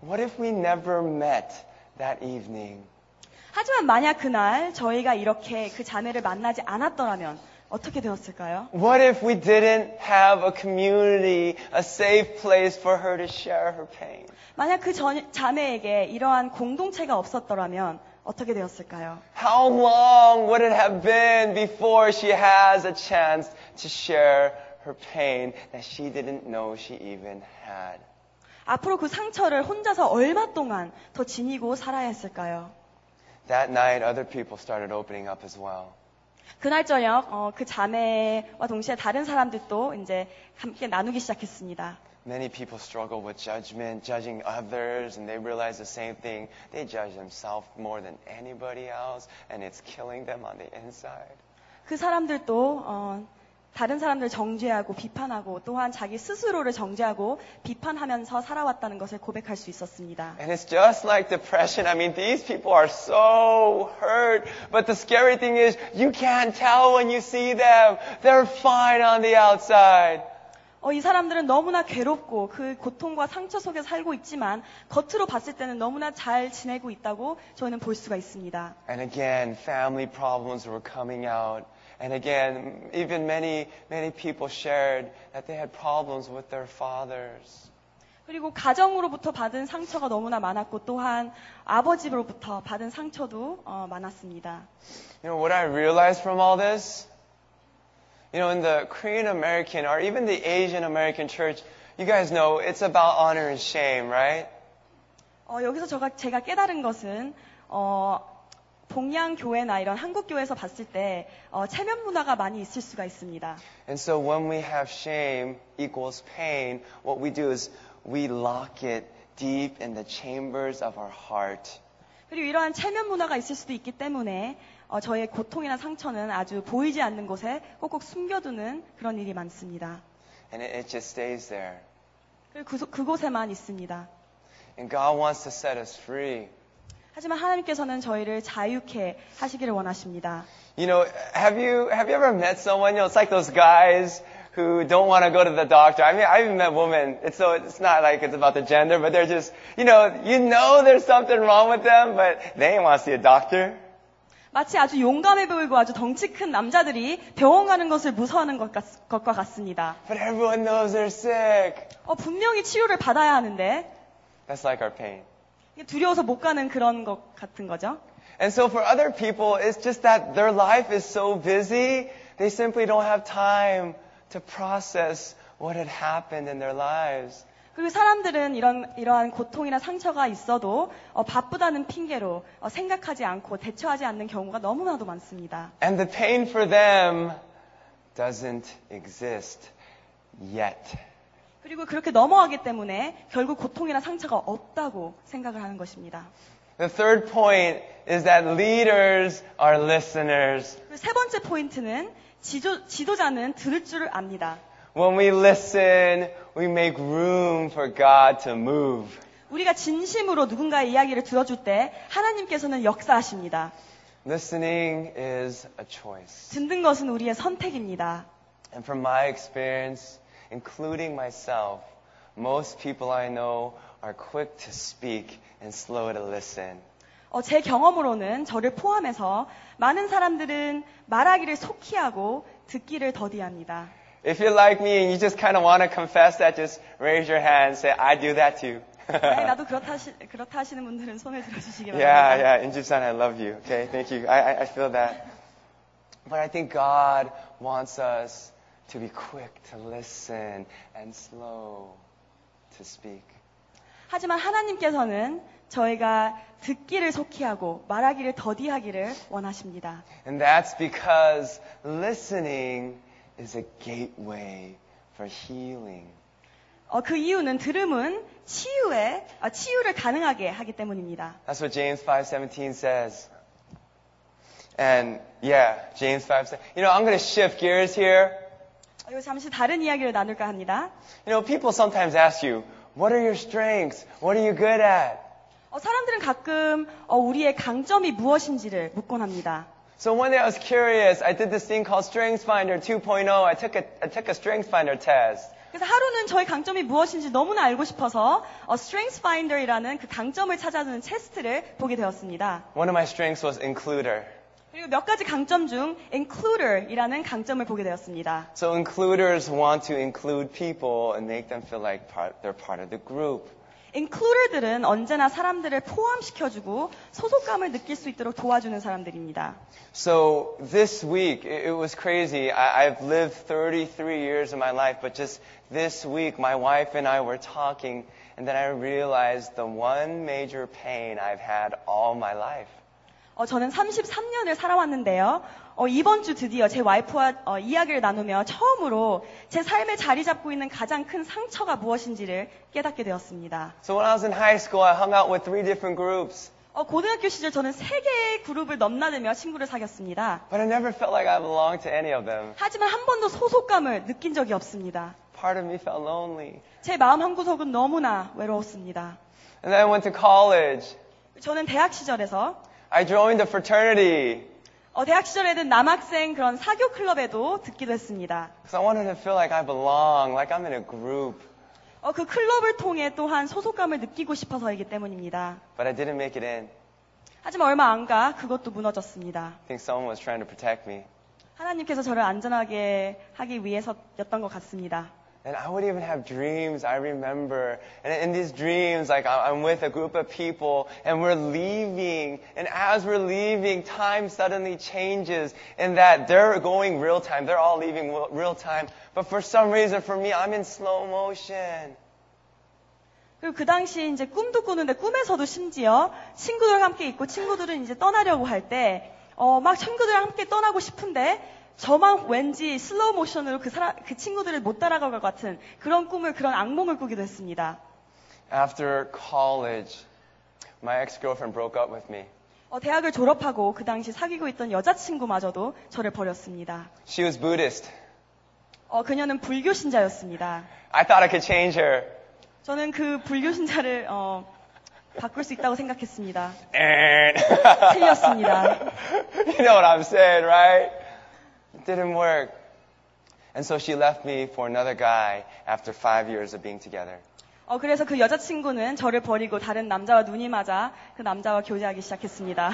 what if we never met that evening?
하지만 만약 그날 저희가 이렇게 그 자매를 만나지 않았더라면 어떻게 되었을까요?
What if we didn't have a community, a safe place for her to share her pain?
만약 그 전- 자매에게 이러한 공동체가 없었더라면 어떻게 되었을까요?
How long would it have been before she has a chance to share her pain that she didn't know she even had?
앞으로 그 상처를 혼자서 얼마 동안 더 지니고 살아야 했을까요?
That night, other people started opening up as well.
그날 저녁 어, 그 자매와 동시에 다른 사람들도 이제 함께 나누기 시작했습니다.
Many people struggle with judgment, judging others, and they realize the same thing. They judge themselves more than anybody else, and it's killing them on the inside.
그 사람들도 어, 다른 사람들 정죄하고 비판하고 또한 자기 스스로를 정죄하고 비판하면서 살아왔다는 것을 고백할 수 있었습니다.
And it's just like depression. I mean, these people are so hurt. But the scary thing is, you can't tell when you see them. They're fine on the outside.
어, 이 사람들은 너무나 괴롭고 그 고통과 상처 속에 살고 있지만 겉으로 봤을 때는 너무나 잘 지내고 있다고 저희는 볼 수가 있습니다.
And again, family problems were coming out. And again, even many, many people shared that they had problems with their fathers.
그리고 가정으로부터 받은 상처가 너무나 많았고 또한 아버지로부터 받은 상처도 어, 많았습니다.
You know what I realized from all this? You know, in the Korean American or even the Asian American church, you guys know it's about honor and shame, right?
어, 여기서 제가, 제가 깨달은 것은 어, 동양 교회나 이런 한국 교회에서 봤을 때 어, 체면 문화가 많이 있을 수가 있습니다.
And so when we have shame equals pain, what we do is we lock it deep in the chambers of our heart.
그리고 이러한 체면 문화가 있을 수도 있기 때문에 어, 저의 고통이나 상처는 아주 보이지 않는 곳에 꼭꼭 숨겨두는 그런 일이 많습니다.
And it, it just stays there.
그리고 그, 그곳에만 있습니다.
And God wants to set us free.
하지만 하나님께서는 저희를 자유케 하시기를 원하십니다.
You know, have you, have you ever met someone, you know, it's like those guys who don't want to go to the doctor. I mean, I even met women. It's so, it's not like it's about the gender, but they're just, you know, you know there's something wrong with them, but they ain't want to see a doctor.
마치 아주 용감해 보이고 아주 덩치 큰 남자들이 병원 가는 것을 무서워하는 것 같, 것과 같습니다.
But everyone knows they're sick.
어, 분명히 치료를 받아야 하는데
That's like our pain.
이게 두려워서 못 가는 그런 것 같은 거죠.
And so for other people, it's just that their life is so busy, they simply don't have time to process what had happened in their lives.
그리고 사람들은 이런 이러한 고통이나 상처가 있어도 어, 바쁘다는 핑계로 어, 생각하지 않고 대처하지 않는 경우가 너무나도 많습니다.
And the pain for them doesn't exist yet.
그리고 그렇게 넘어가기 때문에 결국 고통이나 상처가 없다고 생각을 하는 것입니다.
The third point is that leaders are listeners.
세 번째 포인트는 지도, 지도자는 들을 줄을 압니다.
When we listen, we make room for God to move.
우리가 진심으로 누군가의 이야기를 들어줄 때 하나님께서는 역사하십니다.
Listening is a choice.
듣는 것은 우리의 선택입니다.
And from my experience, including myself, most people I know are quick to speak and slow to listen.
어, 제 경험으로는 저를 포함해서 많은 사람들은 말하기를 속히 하고 듣기를 더디합니다.
If you're like me and you just kind of want to confess that, just raise your hand and say, I do that too.
네, 나도 그렇다, 그렇다 하시는 분들은 손을 들어주시기
yeah,
바랍니다.
yeah. In Jisan, I love you. Okay, thank you. I, I, I feel that. But I think God wants us to be quick to listen and slow to speak.
하지만 하나님께서는 저희가 듣기를 속히 하고 말하기를 더디하기를 원하십니다.
And that's because listening is a gateway for healing.
어, 그 이유는 들음은 치유에 아, 치유를 가능하게 하기 때문입니다.
That's what James 5:17 says. And yeah, James 5. You know, I'm going to shift gears here.
어, 이거 잠시 다른 이야기를 나눌까 합니다.
You know, people sometimes ask you, "What are your strengths? What are you good at?"
어, 사람들은 가끔 어, 우리의 강점이 무엇인지를 묻곤 합니다.
So one day I was curious. I did this thing called StrengthsFinder 2.0. I took a I took a StrengthsFinder test.
그래서 하루는 저의 강점이 무엇인지 너무나 알고 싶어서 어, Strengths Finder이라는 그 강점을 찾아주는 테스트를 보게 되었습니다.
One of my strengths was includer.
그리고 몇 가지 강점 중 Includer이라는 강점을 보게 되었습니다.
So includers want to include people and make them feel like part, they're part of the group.
Includer들은 언제나 사람들을 포함시켜주고 소속감을 느낄 수 있도록 도와주는 사람들입니다.
So this week, it, it was crazy. I, I've lived 33 years of my life, but just this week, my wife and I were talking, and then I realized the one major pain I've had all my life.
어, 저는 33년을 살아왔는데요. 어, 이번 주 드디어 제 와이프와 어, 이야기를 나누며 처음으로 제 삶에 자리 잡고 있는 가장 큰 상처가 무엇인지를 깨닫게 되었습니다.
So when I was in high school, I hung out with three different groups,
어, 고등학교 시절 저는 세 개의 그룹을 넘나들며 친구를 사귀었습니다.
but I never felt like I belonged to any of them.
하지만 한 번도 소속감을 느낀 적이 없습니다.
Part of me felt lonely.
제 마음 한 구석은 너무나 외로웠습니다.
And then I went to college.
저는 대학 시절에서
I joined a fraternity
어, 대학 시절에는 남학생 그런 사교 클럽에도 듣기도 했습니다.
I wanted to feel like I belong, like I'm in a group.
어, 그 클럽을 통해 또한 소속감을 느끼고 싶어서이기 때문입니다.
But I didn't make it in.
하지만 얼마 안 가 그것도 무너졌습니다.
I think someone was trying to protect me.
하나님께서 저를 안전하게 하기 위해서였던 것 같습니다.
And I would even have dreams, I remember. And in these dreams, like I- I'm with a group of people and we're leaving. And as we're leaving, time suddenly changes in that they're going real time. They're all leaving wi- real time. But for some reason, for me, I'm in slow motion.
그리고 그 당시 이제 꿈도 꾸는데 꿈에서도 심지어 친구들과 함께 있고 친구들은 이제 떠나려고 할 때, 어, 막 친구들과 함께 떠나고 싶은데 저만 왠지 슬로우 모션으로 그 사람, 그 친구들을 못 따라갈 것 같은 그런 꿈을, 그런 악몽을 꾸기도 했습니다.
After college, my ex-girlfriend broke up with me.
어, 대학을 졸업하고 그 당시 사귀고 있던 여자친구마저도 저를 버렸습니다.
She was Buddhist.
어, 그녀는 불교 신자였습니다.
I thought I could change her.
저는 그 불교 신자를 어, 바꿀 수 있다고 생각했습니다. 틀렸습니다.
you know what I'm saying, right? It didn't work. And so she left me for another guy after five years of being together.
어, 그래서 그 여자친구는 저를 버리고 다른 남자와 눈이 맞아 그 남자와 교제하기 시작했습니다.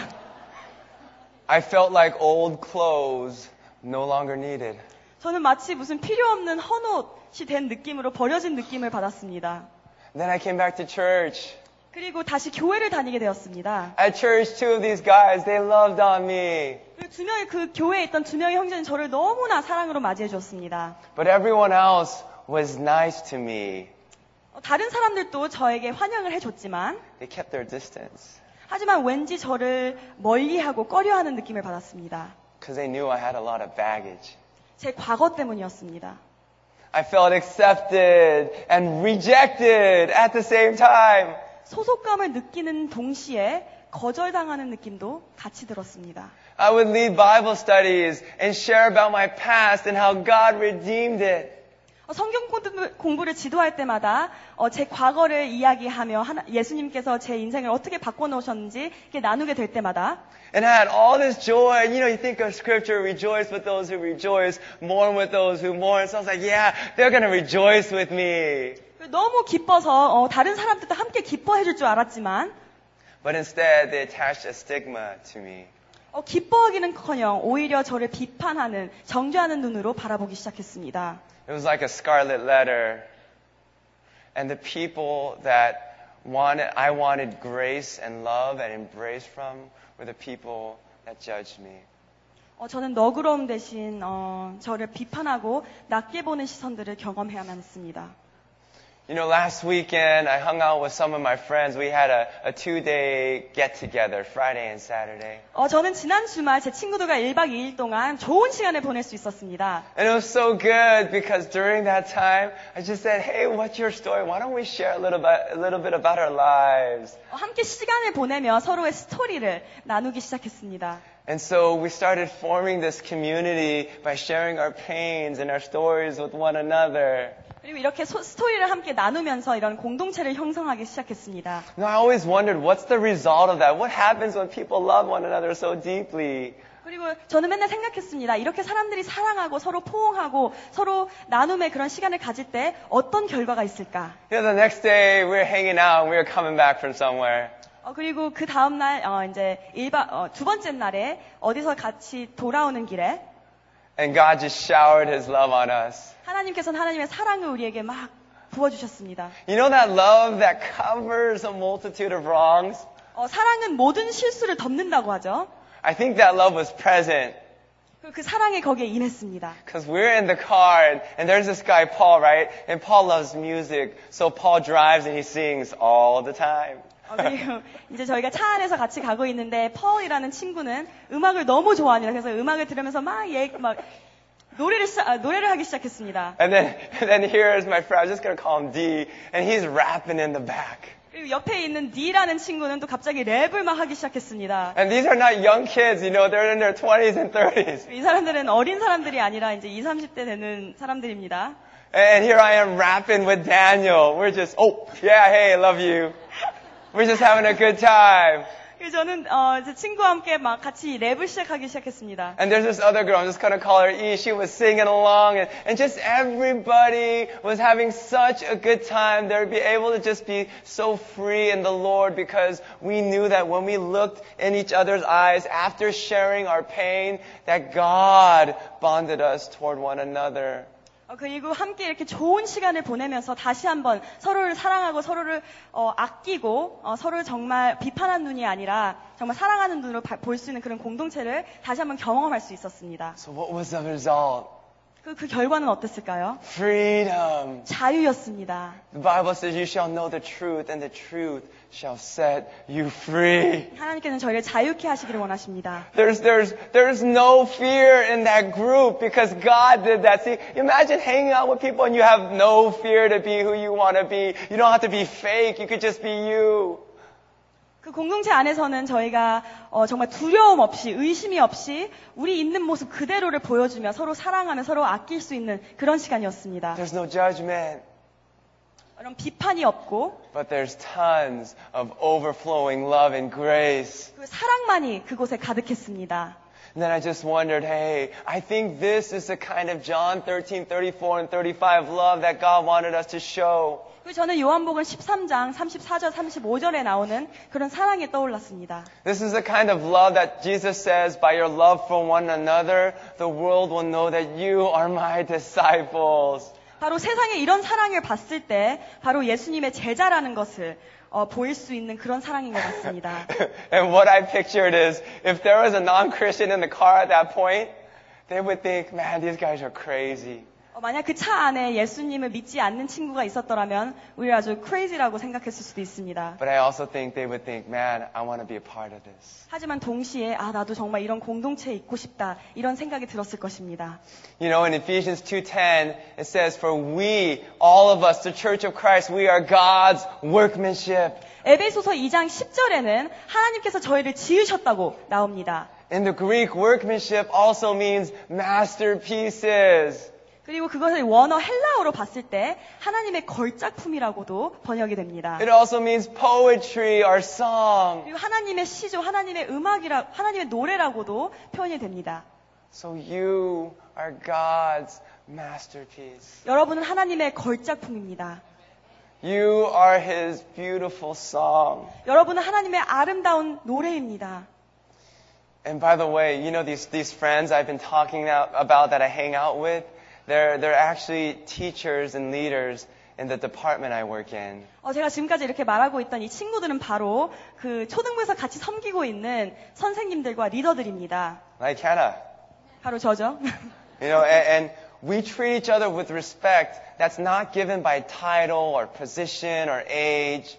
I felt like old clothes no longer needed.
저는 마치 무슨 필요 없는 헌옷이 된 느낌으로 버려진 느낌을 받았습니다.
Then I came back to church.
그리고 다시 교회를 다니게 되었습니다.
At church, two of these guys, they loved on me.
두 명의 그 교회에 있던 두 명의 형제는 저를 너무나 사랑으로 맞이해 줬습니다.
But everyone else was nice to me.
어, 다른 사람들도 저에게 환영을 해줬지만
They kept their distance
하지만 왠지 저를 멀리하고 꺼려하는 느낌을 받았습니다.
because they knew I had a lot of baggage.
제 과거 때문이었습니다.
I felt accepted and rejected at the same time.
소속감을 느끼는 동시에 거절당하는 느낌도 같이 들었습니다.
I would lead Bible studies and share about my past and how God redeemed it.
어, 성경 공부- 공부를 지도할 때마다 어, 제 과거를 이야기하며 예수님께서 제 인생을 어떻게 바꿔놓으셨는지 나누게 될 때마다
And had all this joy. You know, you think of scripture, rejoice with those who rejoice, mourn with those who mourn. So I was like, yeah, they're going to rejoice with me.
너무 기뻐서 어, 다른 사람들도 함께 기뻐해 줄 줄 알았지만
But instead, they attached a stigma to me.
어, 기뻐하기는커녕 오히려 저를 비판하는 정죄하는 눈으로 바라보기 시작했습니다.
It was like a scarlet letter. And the people that wanted, I wanted grace and love and embrace from were the people that judged me.
어, 저는 너그러움 대신 어, 저를 비판하고 낮게 보는 시선들을 경험해야만 했습니다.
You know, last weekend I hung out with some of my friends. We had a, a two day get together, Friday and Saturday.
어, 저는 지난 주말 제 친구들과 1박 2일 동안 좋은 시간을 보낼 수 있었습니다.
And it was so good because during that time I just said, hey, what's your story? Why don't we share a little bit, a little bit about our lives?
어, 함께 시간을 보내며 서로의 스토리를 나누기 시작했습니다.
And so we started forming this community by sharing our pains and our stories with one another.
그리고 이렇게 소- 스토리를 함께 나누면서 이런 공동체를 형성하기 시작했습니다.
Now I always wondered what's the result of that? What happens when people love one another so deeply?
그리고 저는 맨날 생각했습니다. 이렇게 사람들이 사랑하고 서로 포옹하고 서로 나눔의 그런 시간을 가질 때 어떤 결과가 있을까?
You know, the next day we were hanging out and we were coming back from somewhere.
어, 그리고 그 다음날 어, 이제 일박 어, 두 번째 날에 어디서 같이 돌아오는 길에
And God just showered His love on us.
하나님께서는 하나님의 사랑을 우리에게 막 부어주셨습니다.
You know that love that covers a multitude of wrongs?
어, 사랑은 모든 실수를 덮는다고 하죠.
I think that love was present
그, 그 사랑이 거기에 인했습니다.
because we're in the car and, and there's this guy Paul, right? And Paul loves music, so Paul drives and he sings all the time.
어, 그리고 이제 저희가 차 안에서 같이 가고 있는데 펄이라는 친구는 음악을 너무 좋아합니다. 그래서 음악을 들으면서 막, 얘, 막 노래를 시작- 아, 노래를 하기 시작했습니다.
And then, and then here's my friend, I'm just gonna call him D, and he's rapping in the back.
그리고 옆에 있는 D라는 친구는 또 갑자기 랩을 막 하기 시작했습니다.
And these are not young kids, you know, they're in their 20s and 30s.
이 사람들은 어린 사람들이 아니라 이제 20, 30대 되는 사람들입니다.
And here I am rapping with Daniel. We're just, oh, yeah, hey, love you. We're just having a good time.
그래서 저는 어, 제 친구와 함께 막 같이 랩을 시작하기 시작했습니다.
And there's this other girl, I'm just gonna call her E. She was singing along, and, and just everybody was having such a good time. They'd be able to just be so free in the Lord because we knew that when we looked in each other's eyes after sharing our pain, that God bonded us toward one another.
어, 그리고 함께 이렇게 좋은 시간을 보내면서 다시 한번 서로를 사랑하고 서로를 어, 아끼고 어, 서로를 정말 비판한 눈이 아니라 정말 사랑하는 눈으로 볼 수 있는 그런 공동체를 다시 한번 경험할 수 있었습니다.
So what was the result?
그, 그 결과는 어땠을까요?
Freedom.
자유였습니다.
The Bible says you shall know the truth and the truth shall set you free.
하나님께서는 저희를 자유케 하시기를 원하십니다.
There's, there's, there's no fear in that group because God did that. See, imagine hanging out with people and you have no fear to be who you want to be. You don't have to be fake. You could just be you.
그 공동체 안에서는 저희가 어, 정말 두려움 없이 의심이 없이 우리 있는 모습 그대로를 보여주며 서로 사랑하며 서로 아낄 수 있는 그런 시간이었습니다.
There's no judgment,
그런 비판이 없고
but there's tons of overflowing love and grace.
그 사랑만이 그곳에 가득했습니다.
And then I just wondered, hey, I think this is the kind of John 13, 34, and 35 love that God wanted us to show.
그리고 저는 요한복음 13장 34절 35절에 나오는 그런 사랑이 떠올랐습니다.
This is the kind of love that Jesus says, by your love for one another, the world will know that you are my disciples.
바로 세상에 이런 사랑을 봤을 때 바로 예수님의 제자라는 것을 어, 보일 수 있는 그런 사랑인 것 같습니다.
and what I pictured is, if there was a non-Christian in the car at that point, they would think, man, these guys are crazy.
어, 만약 그 차 안에 예수님을 믿지 않는 친구가 있었더라면 우리가 아주 crazy라고 생각했을 수도 있습니다.
But I also think they would think, man, I want to be a part of this.
하지만 동시에 아 나도 정말 이런 공동체에 있고 싶다 이런 생각이 들었을 것입니다.
You know, in Ephesians 2.10, it says, for we, all of us, the church of Christ, we are God's workmanship.
에베소서 2장 10절에는 하나님께서 저희를 지으셨다고 나옵니다.
And the Greek workmanship also means masterpieces.
그리고 그것을 원어 헬라어로 봤을 때 하나님의 걸작품이라고도 번역이 됩니다.
It also means poetry or song.
그리고 하나님의 시조, 하나님의 음악이라, 하나님의 노래라고도 표현이 됩니다.
So you are God's masterpiece.
여러분은 하나님의 걸작품입니다.
You are His beautiful song.
여러분은 하나님의 아름다운 노래입니다.
And by the way, you know these, these friends I've been talking out- about that I hang out with? They're, they're actually teachers and leaders in the department I work in.
어, 제가 지금까지 이렇게 말하고 있던 이 친구들은 바로 그 초등부에서 같이 섬기고 있는 선생님들과 리더들입니다.
Like Hannah.
바로 저죠.
You know, and, and we treat each other with respect that's not given by title or position or age.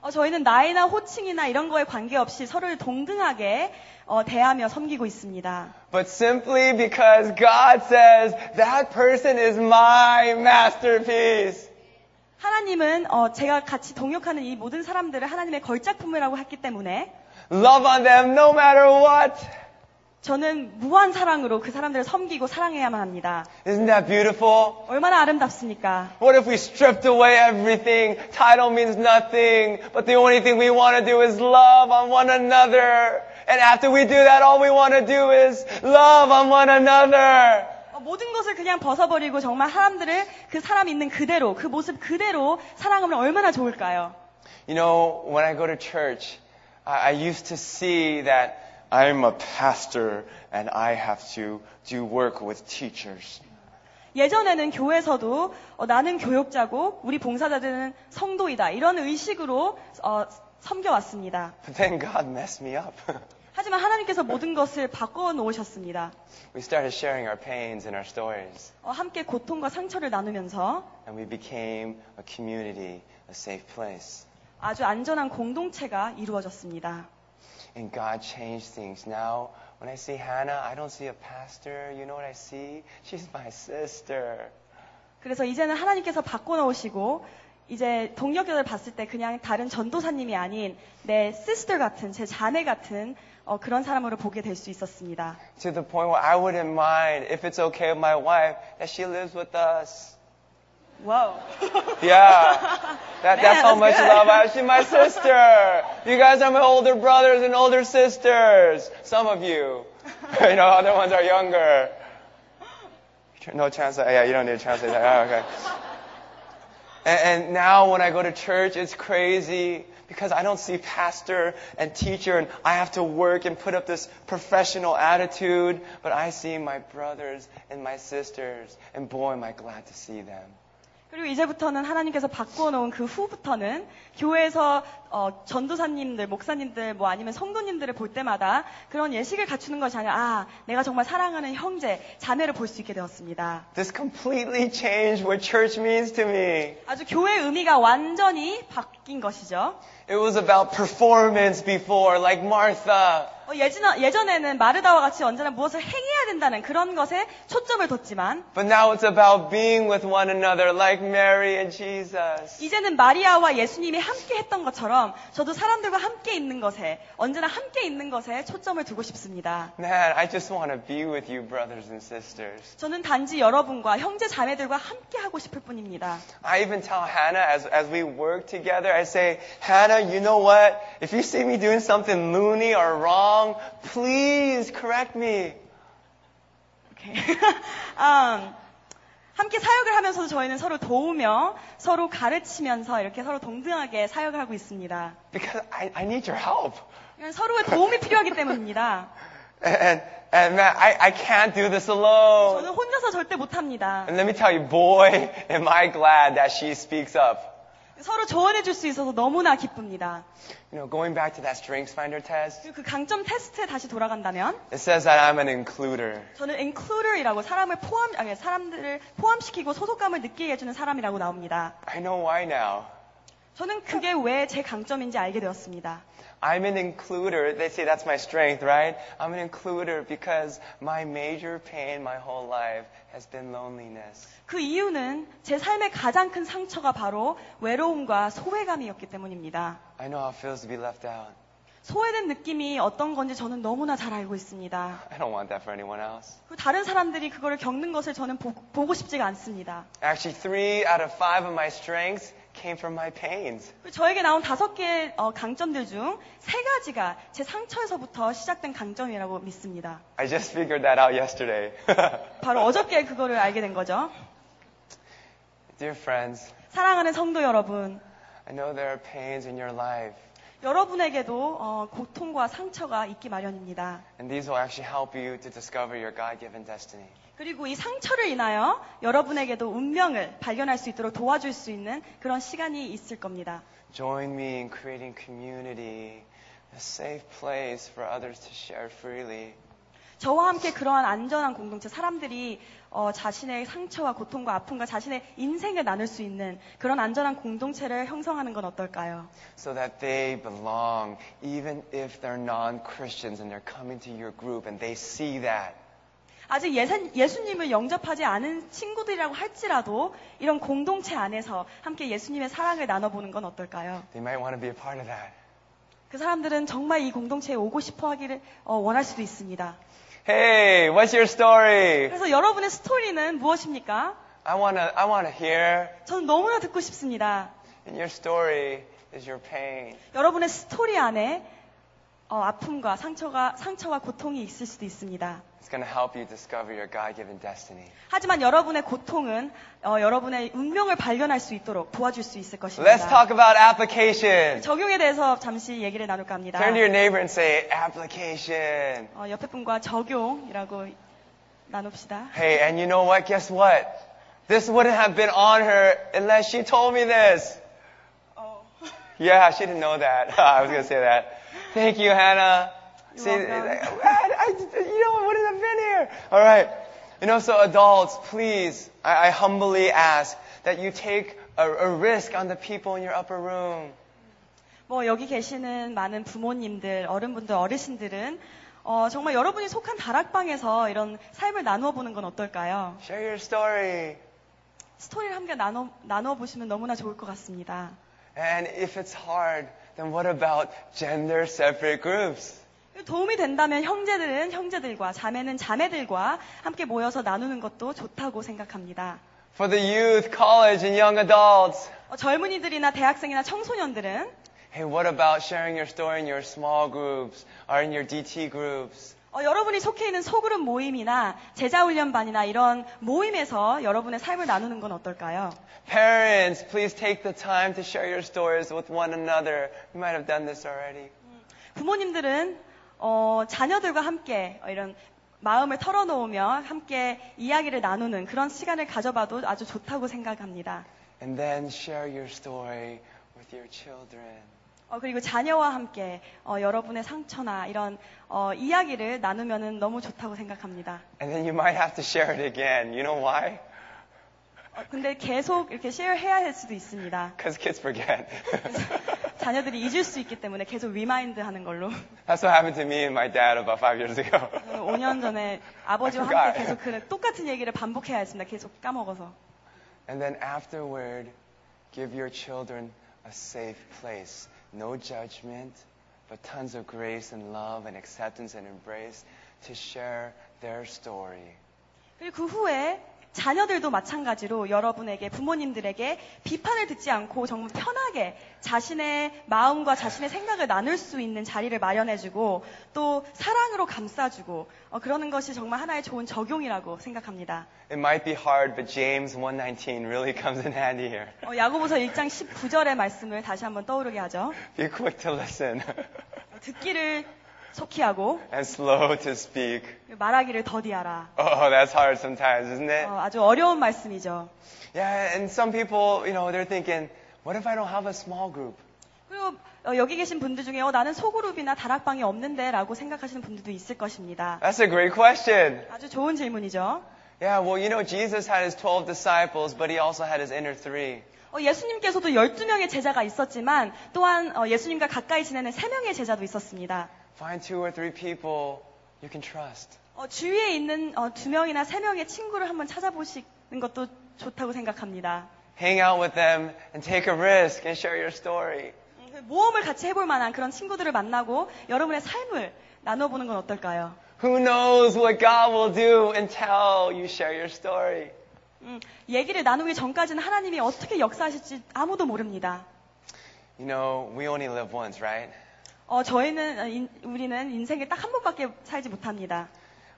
어, 저희는 나이나 호칭이나 이런 거에 관계없이 서로를 동등하게 어, 대하며 섬기고 있습니다.
But simply because God says, that person is my masterpiece.
하나님은 어, 제가 같이 동역하는 이 모든 사람들을 하나님의 걸작품이라고 했기 때문에
Love on them no matter what.
저는 무한 사랑으로 그 사람들을 섬기고 사랑해야만 합니다.
Isn't that beautiful?
얼마나 아름답습니까?
What if we stripped away everything? Title means nothing, but the only thing we want to do is love on one another. And after we do that, all we want to do is love on one another.
어, 모든 것을 그냥 벗어버리고 정말 사람들을 그 사람 있는 그대로 그 모습 그대로 사랑하면 얼마나 좋을까요?
You know, when I go to church, I, I used to see that I'm a pastor and I have to do work with teachers.
예전에는 교회에서도 어, 나는 교육자고 우리 봉사자들은 성도이다 이런 의식으로 어, 섬겨왔습니다.
But then God messed me up.
하지만 하나님께서 모든 것을 바꿔 놓으셨습니다.
we started sharing our pains and our stories,
어, 함께 고통과 상처를 나누면서
and we became a community, a safe place.
아주 안전한 공동체가 이루어졌습니다.
And God changed things. Now, when I see Hannah, I don't see a pastor. You know what I see? She's my sister.
그래서 이제는 하나님께서 바꿔 놓으시고 이제 동역자를 봤을 때 그냥 다른 전도사님이 아닌 내 시스터 같은 제 자매 같은 어, 그런 사람으로 보게 될 수 있었습니다.
To the point where I wouldn't mind if it's okay with my wife that she lives with us.
와우.
Yeah. That, that's how
that's
much
good.
love I have. She's my sister. You guys are my older brothers and older sisters. Some of you. You know, other ones are younger. No translate. Yeah, you don't need to translate that. Oh, okay. And, and now when I go to church, it's crazy Because I don't see pastor and teacher and I have to work and put up this professional attitude, but I see my brothers and my sisters and boy am I glad to see them.
그리고 이제부터는 하나님께서 바꾸어 놓은 그 후부터는 교회에서 어, 전도사님들, 목사님들, 뭐 아니면 성도님들을 볼 때마다 그런 예식을 갖추는 것이 아니라 아, 내가 정말 사랑하는 형제, 자매를 볼 수 있게 되었습니다.
This completely changed what church means to me.
아주 교회의 의미가 완전히 바뀐 것이죠.
It was about performance before, like Martha.
어, 예전, 예전에는 마르다와 같이 언제나 무엇을 행해야 된다는 그런 것에 초점을 뒀지만
But now it's about being with one another, like Mary and Jesus.
이제는 마리아와 예수님이 함께 했던 것처럼 저도 사람들과 함께 있는 것에 언제나 함께 있는 것에 초점을 두고 싶습니다.
Man, I just want to be with you, brothers and sisters.
저는 단지 여러분과 형제 자매들과 함께 하고 싶을 뿐입니다.
I even tell Hannah as, as we work together, I say, Hannah, you know what? If you see me doing something loony or wrong, please correct me.
오케이. 음, 함께 사역을 하면서도 저희는 서로 도우며 서로 가르치면서 이렇게 서로 동등하게 사역을 하고 있습니다.
Because I, I need your help.
그냥 서로의 도움이 필요하기 때문입니다.
And, and man, I, I can't do this alone.
저는 혼자서 절대 못합니다.
And let me tell you, boy, am I glad that she speaks up.
서로 조언해 줄 수 있어서 너무나 기쁩니다.
You know, going back to that strengths finder test,
그 강점 테스트에 다시 돌아간다면
it says that I'm an includer.
저는 includer이라고 사람을 포함 아니 사람들을 포함시키고 소속감을 느끼게 해주는 사람이라고 나옵니다.
I know why now.
저는 그게 왜 제 강점인지 알게 되었습니다.
I'm an includer. They say that's my strength, right? I'm an includer because my major pain my whole life has been loneliness.
그 이유는 제 삶의 가장 큰 상처가 바로 외로움과 소외감이었기 때문입니다.
I know how it feels to be left out.
소외된 느낌이 어떤 건지 저는 너무나 잘 알고 있습니다.
I don't want that for anyone else.
그리고 다른 사람들이 그거를 겪는 것을 저는 보, 보고 싶지가 않습니다.
Actually, three out of five of my strengths came from my pains.
저에게 나온 다섯 개의 어, 강점들 중 세 가지가 제 상처에서부터 시작된 강점이라고 믿습니다.
I just figured that out yesterday.
바로 어저께 그거를 알게 된 거죠.
Dear friends,
사랑하는 성도 여러분,
I know there are pains in your life,
여러분에게도 어, 고통과 상처가 있기 마련입니다.
and these will actually help you to discover your God-given destiny.
그리고 이 상처를 인하여 여러분에게도 운명을 발견할 수 있도록 도와줄 수 있는 그런 시간이 있을 겁니다.
Join me in creating community, a safe place for others to share freely.
저와 함께 그러한 안전한 공동체, 사람들이 어, 자신의 상처와 고통과 아픔과 자신의 인생을 나눌 수 있는 그런 안전한 공동체를 형성하는 건 어떨까요?
so that they belong, even if they're non-Christians and they're coming to your group and they see that.
아직 예수, 예수님을 영접하지 않은 친구들이라고 할지라도 이런 공동체 안에서 함께 예수님의 사랑을 나눠보는 건 어떨까요?
They might want to be a part of that.
그 사람들은 정말 이 공동체에 오고 싶어 하기를 어, 원할 수도 있습니다.
Hey, what's your story?
그래서 여러분의 스토리는 무엇입니까?
I want to I want to hear.
저는 너무나 듣고 싶습니다.
And your story is your pain.
여러분의 스토리 안에 어, 아픔과 상처가 상처와 고통이 있을 수도 있습니다.
It's going to help you discover your God-given destiny.
하지만 여러분의 고통은 어, 여러분의 운명을 발견할 수 있도록 도와줄 수 있을
Let's
것입니다.
talk about application.
적용에 대해서 잠시 얘기를 나눌까 합니다.
Turn to your neighbor and say application.
어, 옆에 분과 적용이라고 나눕시다.
Hey, and you know what? Guess what? This wouldn't have been on her unless she told me this.
어,
Yeah, she didn't know that. I was going to say that. Thank you, Hannah.
You're
See,
welcome.
I, I, you know, I wouldn't have been here. All right. You know, so adults, please, I, I humbly ask that you take a, a risk on the people in your upper room.
뭐 여기 계시는 많은 부모님들, 어른분들, 어르신들은 어, 정말 여러분이 속한 다락방에서 이런 삶을 나누어 보는 건 어떨까요?
Share your story.
스토리를 함께 나눠, 나누어 보시면 너무나 좋을 것 같습니다.
And if it's hard, then what about gender separate groups?
도움이 된다면 형제들은 형제들과 자매는 자매들과 함께 모여서 나누는 것도 좋다고 생각합니다.
For the youth, college, and young adults,
어, 젊은이들이나 대학생이나 청소년들은
Hey, what about sharing your story in your small groups or in your DT groups?
어, 여러분이 속해 있는 소그룹 모임이나 제자훈련반이나 이런 모임에서 여러분의 삶을 나누는 건 어떨까요?
Parents, please take the time to share your stories with one another. You might have done this already.
부모님들은 어, 자녀들과 함께 어, 이런 마음을 털어놓으며 함께 이야기를 나누는 그런 시간을 가져봐도 아주 좋다고 생각합니다.
And then share your story with your children.
어, 그리고 자녀와 함께 어, 여러분의 상처나 이런 어, 이야기를 나누면 너무 좋다고 생각합니다.
And then you might have to share it again. You know why?
어, 근데 계속 이렇게 쉐어해야 할 수도 있습니다.
Because kids forget.
자녀들이 잊을 수 있기 때문에 계속 remind 하는 걸로.
That's what happened to me and my dad about five years ago.
5년 전에 아버지와. 함께 계속 그 똑같은 얘기를 반복해야 했습니다. 계속 까먹어서.
And then afterward, give your children a safe place. No judgment, but tons of grace and love and acceptance and embrace to share their story.
그리고 그 후에 자녀들도 마찬가지로 여러분에게 부모님들에게 비판을 듣지 않고 정말 편하게 자신의 마음과 자신의 생각을 나눌 수 있는 자리를 마련해주고 또 사랑으로 감싸주고 어, 그러는 것이 정말 하나의 좋은 적용이라고 생각합니다.
It might be hard, but James 1:19 really comes in handy here.
어, 야고보서 1장 19절의 말씀을 다시 한번 떠오르게 하죠.
Be quick to listen
어, 듣기를 속히 하고
and slow to speak.
말하기를 더디하라.
Oh, that's hard sometimes, isn't it?
어, 아주 어려운 말씀이죠.
Yeah, and some people, you know, they're thinking, what if I don't have a small group?
그리고 어, 여기 계신 분들 중에 어, 나는 소그룹이나 다락방이 없는데 라고 생각하시는 분들도 있을 것입니다.
That's a great question.
아주 좋은 질문이죠.
Yeah, well, you know, Jesus had his 12 disciples, but he also had his inner three.
어, 예수님께서도 12명의 제자가 있었지만 또한 어, 예수님과 가까이 지내는 3명의 제자도 있었습니다.
Find two or three people you can trust.
어, 주위에 있는 어, 2명이나 3명의 친구를 한번 찾아보시는 것도 좋다고 생각합니다.
Hang out with them and take a risk and share your story.
음, 그 모험을 같이 해볼 만한 그런 친구들을 만나고 여러분의 삶을 나눠보는 건 어떨까요?
Who knows what God will do until you share your story?
음, 얘기를 나누기 전까지는 하나님이 어떻게 역사하실지 아무도 모릅니다.
You know, we only live once, right?
어, 저희는, 어, 인- 우리는 인생에 딱 한 번밖에 살지 못합니다.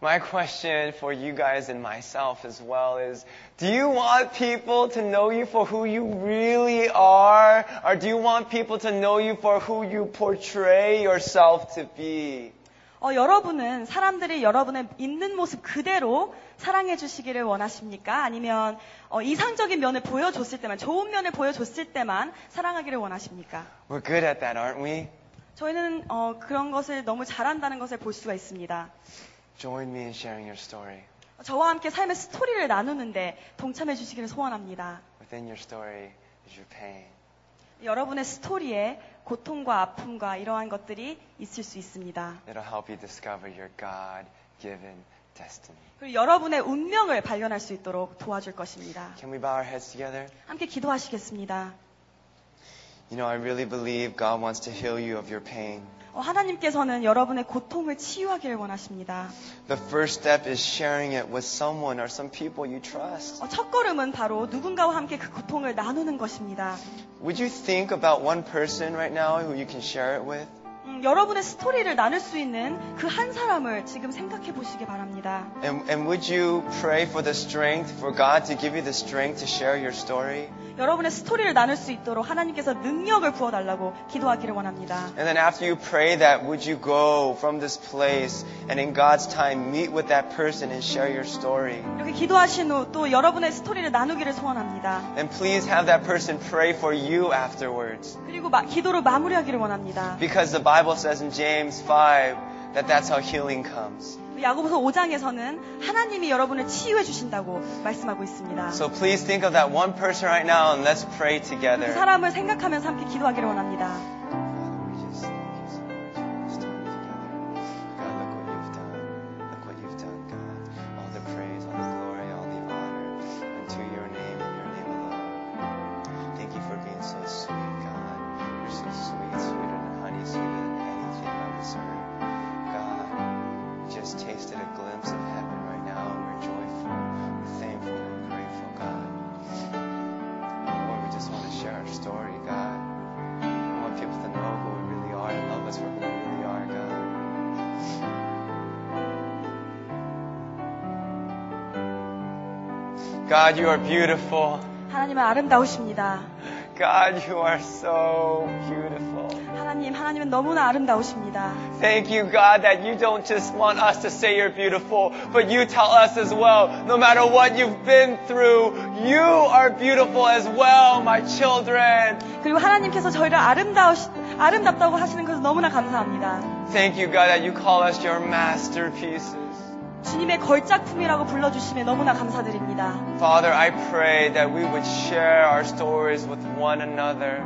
My question for you guys and myself as well is, do you want people to know you for who you really are? Or do you want people to know you for who you portray yourself to be?
어, 여러분은 사람들이 여러분의 있는 모습 그대로 사랑해 주시기를 원하십니까? 아니면 어, 이상적인 면을 보여줬을 때만, 좋은 면을 보여줬을 때만 사랑하기를 원하십니까?
We're good at that, aren't we?
저희는 어, 그런 것을 너무 잘한다는 것을 볼 수가 있습니다.
Join me in sharing your story.
저와 함께 삶의 스토리를 나누는데 동참해 주시기를 소원합니다.
Within your story is your pain.
여러분의 스토리에 고통과 아픔과 이러한 것들이 있을 수 있습니다.
It'll help you discover your God-given destiny.
그리고 여러분의 운명을 발견할 수 있도록 도와줄 것입니다.
Can we bow our heads together?
함께 기도하시겠습니다.
You know, I really believe God wants to heal you of your pain.
어, 하나님께서는 여러분의 고통을 치유하기를 원하십니다.
The first step is sharing it with someone or some people you trust.
어, 첫 걸음은 바로 누군가와 함께 그 고통을 나누는 것입니다.
Would you think about one person right now who you can share it with?
음, 여러분의 스토리를 나눌 수 있는 그 한 사람을 지금 생각해 보시기 바랍니다.
And, and would you pray for the strength, for God to give you the strength to share your story?
여러분의 스토리를 나눌 수 있도록 하나님께서 능력을 부어 달라고 기도하기를 원합니다.
And then after you pray that, would you go from this place and in God's time meet with that person and share your story?
이렇게 기도하신 후 또 여러분의 스토리를 나누기를 소원합니다.
And please have that person pray for you afterwards.
그리고 마- 기도를 마무리하기를 원합니다.
Because the Bible says in James 5 that that's how healing comes.
야고보서 5장에서는 하나님이 여러분을 치유해 주신다고 말씀하고 있습니다.
So please think of that one person right now and let's pray
그
together.
사람을 생각하면서 함께 기도하기를 원합니다.
God, you are beautiful.
하나님은 아름다우십니다.
God, you are so beautiful.
하나님, 하나님은 너무나 아름다우십니다.
Thank you, God, that you don't just want us to say you're beautiful, but you tell us as well, no matter what you've been through, you are beautiful as well, my children.
그리고 하나님께서 저희를 아름다우시, 아름답다고 하시는 것을 너무나 감사합니다.
Thank you, God, that you call us your masterpieces.
주님의 걸작품이라고 불러주심에 너무나 감사드립니다.
Father, I pray that we would share our stories with one another.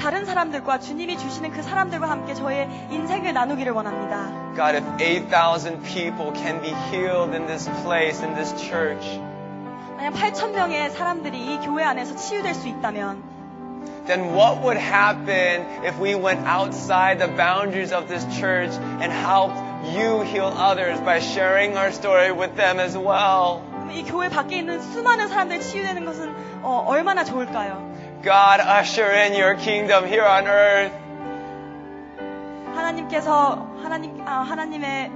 다른 사람들과 주님이 주시는 그 사람들과 함께 저의 인생을 나누기를 원합니다.
God, if 8,000 people can be healed in this place, in this church,
만약 8천 명의 사람들이 이 교회 안에서 치유될 수 있다면
then what would happen if we went outside the boundaries of this church and helped you heal others by sharing our story with them as well?
그럼 이 교회 밖에 있는 수많은 사람들이 치유되는 것은 어, 얼마나 좋을까요?
God, usher in your kingdom here on earth.
하나님께서 하나님 아, 하나님의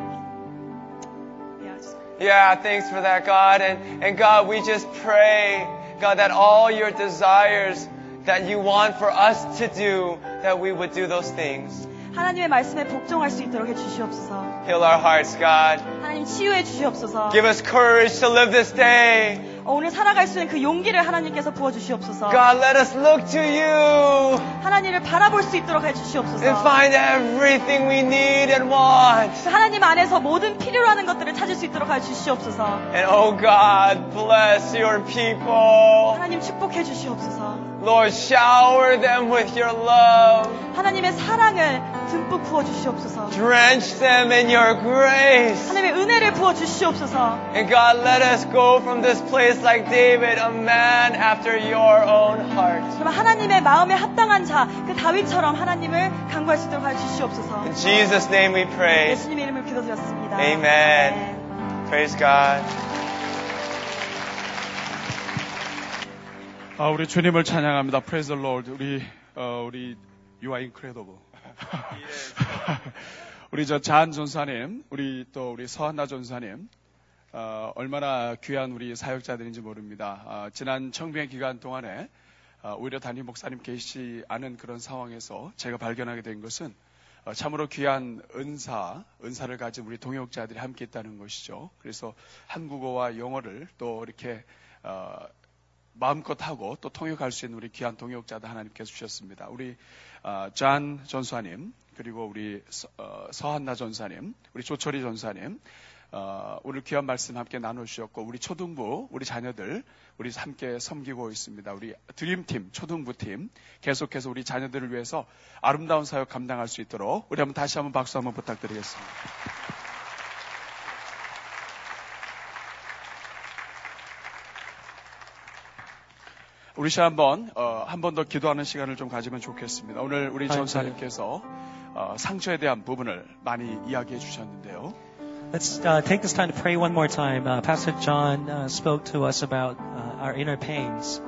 Yeah, thanks for that, God. And, and God, we just pray, God, that all your desires that you want for us to do, that we would do those things.
하나님의 말씀에 복종할 수 있도록 해 주시옵소서.
Heal our hearts, God.
하나님 치유해 주시옵소서.
Give us courage to live this day.
어, 오늘 살아갈 수 있는 그 용기를 하나님께서 부어 주시옵소서.
God, let us look to you
하나님을 바라볼 수 있도록 해 주시옵소서.
and find everything we need and want.
그 하나님 안에서 모든 필요로 하는 것들을 찾을 수 있도록 해 주시옵소서.
And oh God, bless your people.
하나님 축복해 주시옵소서.
Lord, shower them with your love.
하나님의 사랑을 듬뿍 부어 주시옵소서.
Drench them in your grace.
하나님의 은혜를 부어 주시옵소서.
And God, let us go from this place like David, a man after your own heart.
그럼 하나님의 마음에 합당한 자, 그 다윗처럼 하나님을 강구할 수 있도록 해 주시옵소서.
In Jesus' name we pray.
예수님의 이름을 기도드렸습니다.
Amen. Praise God.
아, 우리 주님을 찬양합니다. Praise the Lord. 우리 어, 우리 You are incredible. 우리 저 자한 전사님, 우리 또 우리 서한나 전사님, 어, 얼마나 귀한 우리 사역자들인지 모릅니다. 아, 지난 청빙 기간 동안에 아, 오히려 담임 목사님 계시지 않은 그런 상황에서 제가 발견하게 된 것은 어, 참으로 귀한 은사, 은사를 가진 우리 동역자들이 함께 있다는 것이죠. 그래서 한국어와 영어를 또 이렇게 어, 마음껏 하고 또 통역할 수 있는 우리 귀한 동역자도 하나님께서 주셨습니다. 우리 어, 잔 전사님 그리고 우리 서, 어, 서한나 전사님, 우리 조철희 전사님 어, 오늘 귀한 말씀 함께 나누셨고 우리 초등부 우리 자녀들 우리 함께 섬기고 있습니다. 우리 드림팀 초등부 팀 계속해서 우리 자녀들을 위해서 아름다운 사역 감당할 수 있도록 우리 한번 다시 한번 박수 한번 부탁드리겠습니다. 우리 시 한번 어, 한번 더 기도하는 시간을 좀 가지면 좋겠습니다. 오늘 우리 전사님께서 어, 상처에 대한 부분을 많이 이야기해 주셨는데요.
Let's uh, take this time to pray one more time. Uh, Pastor John uh, spoke to us about uh, our inner pains.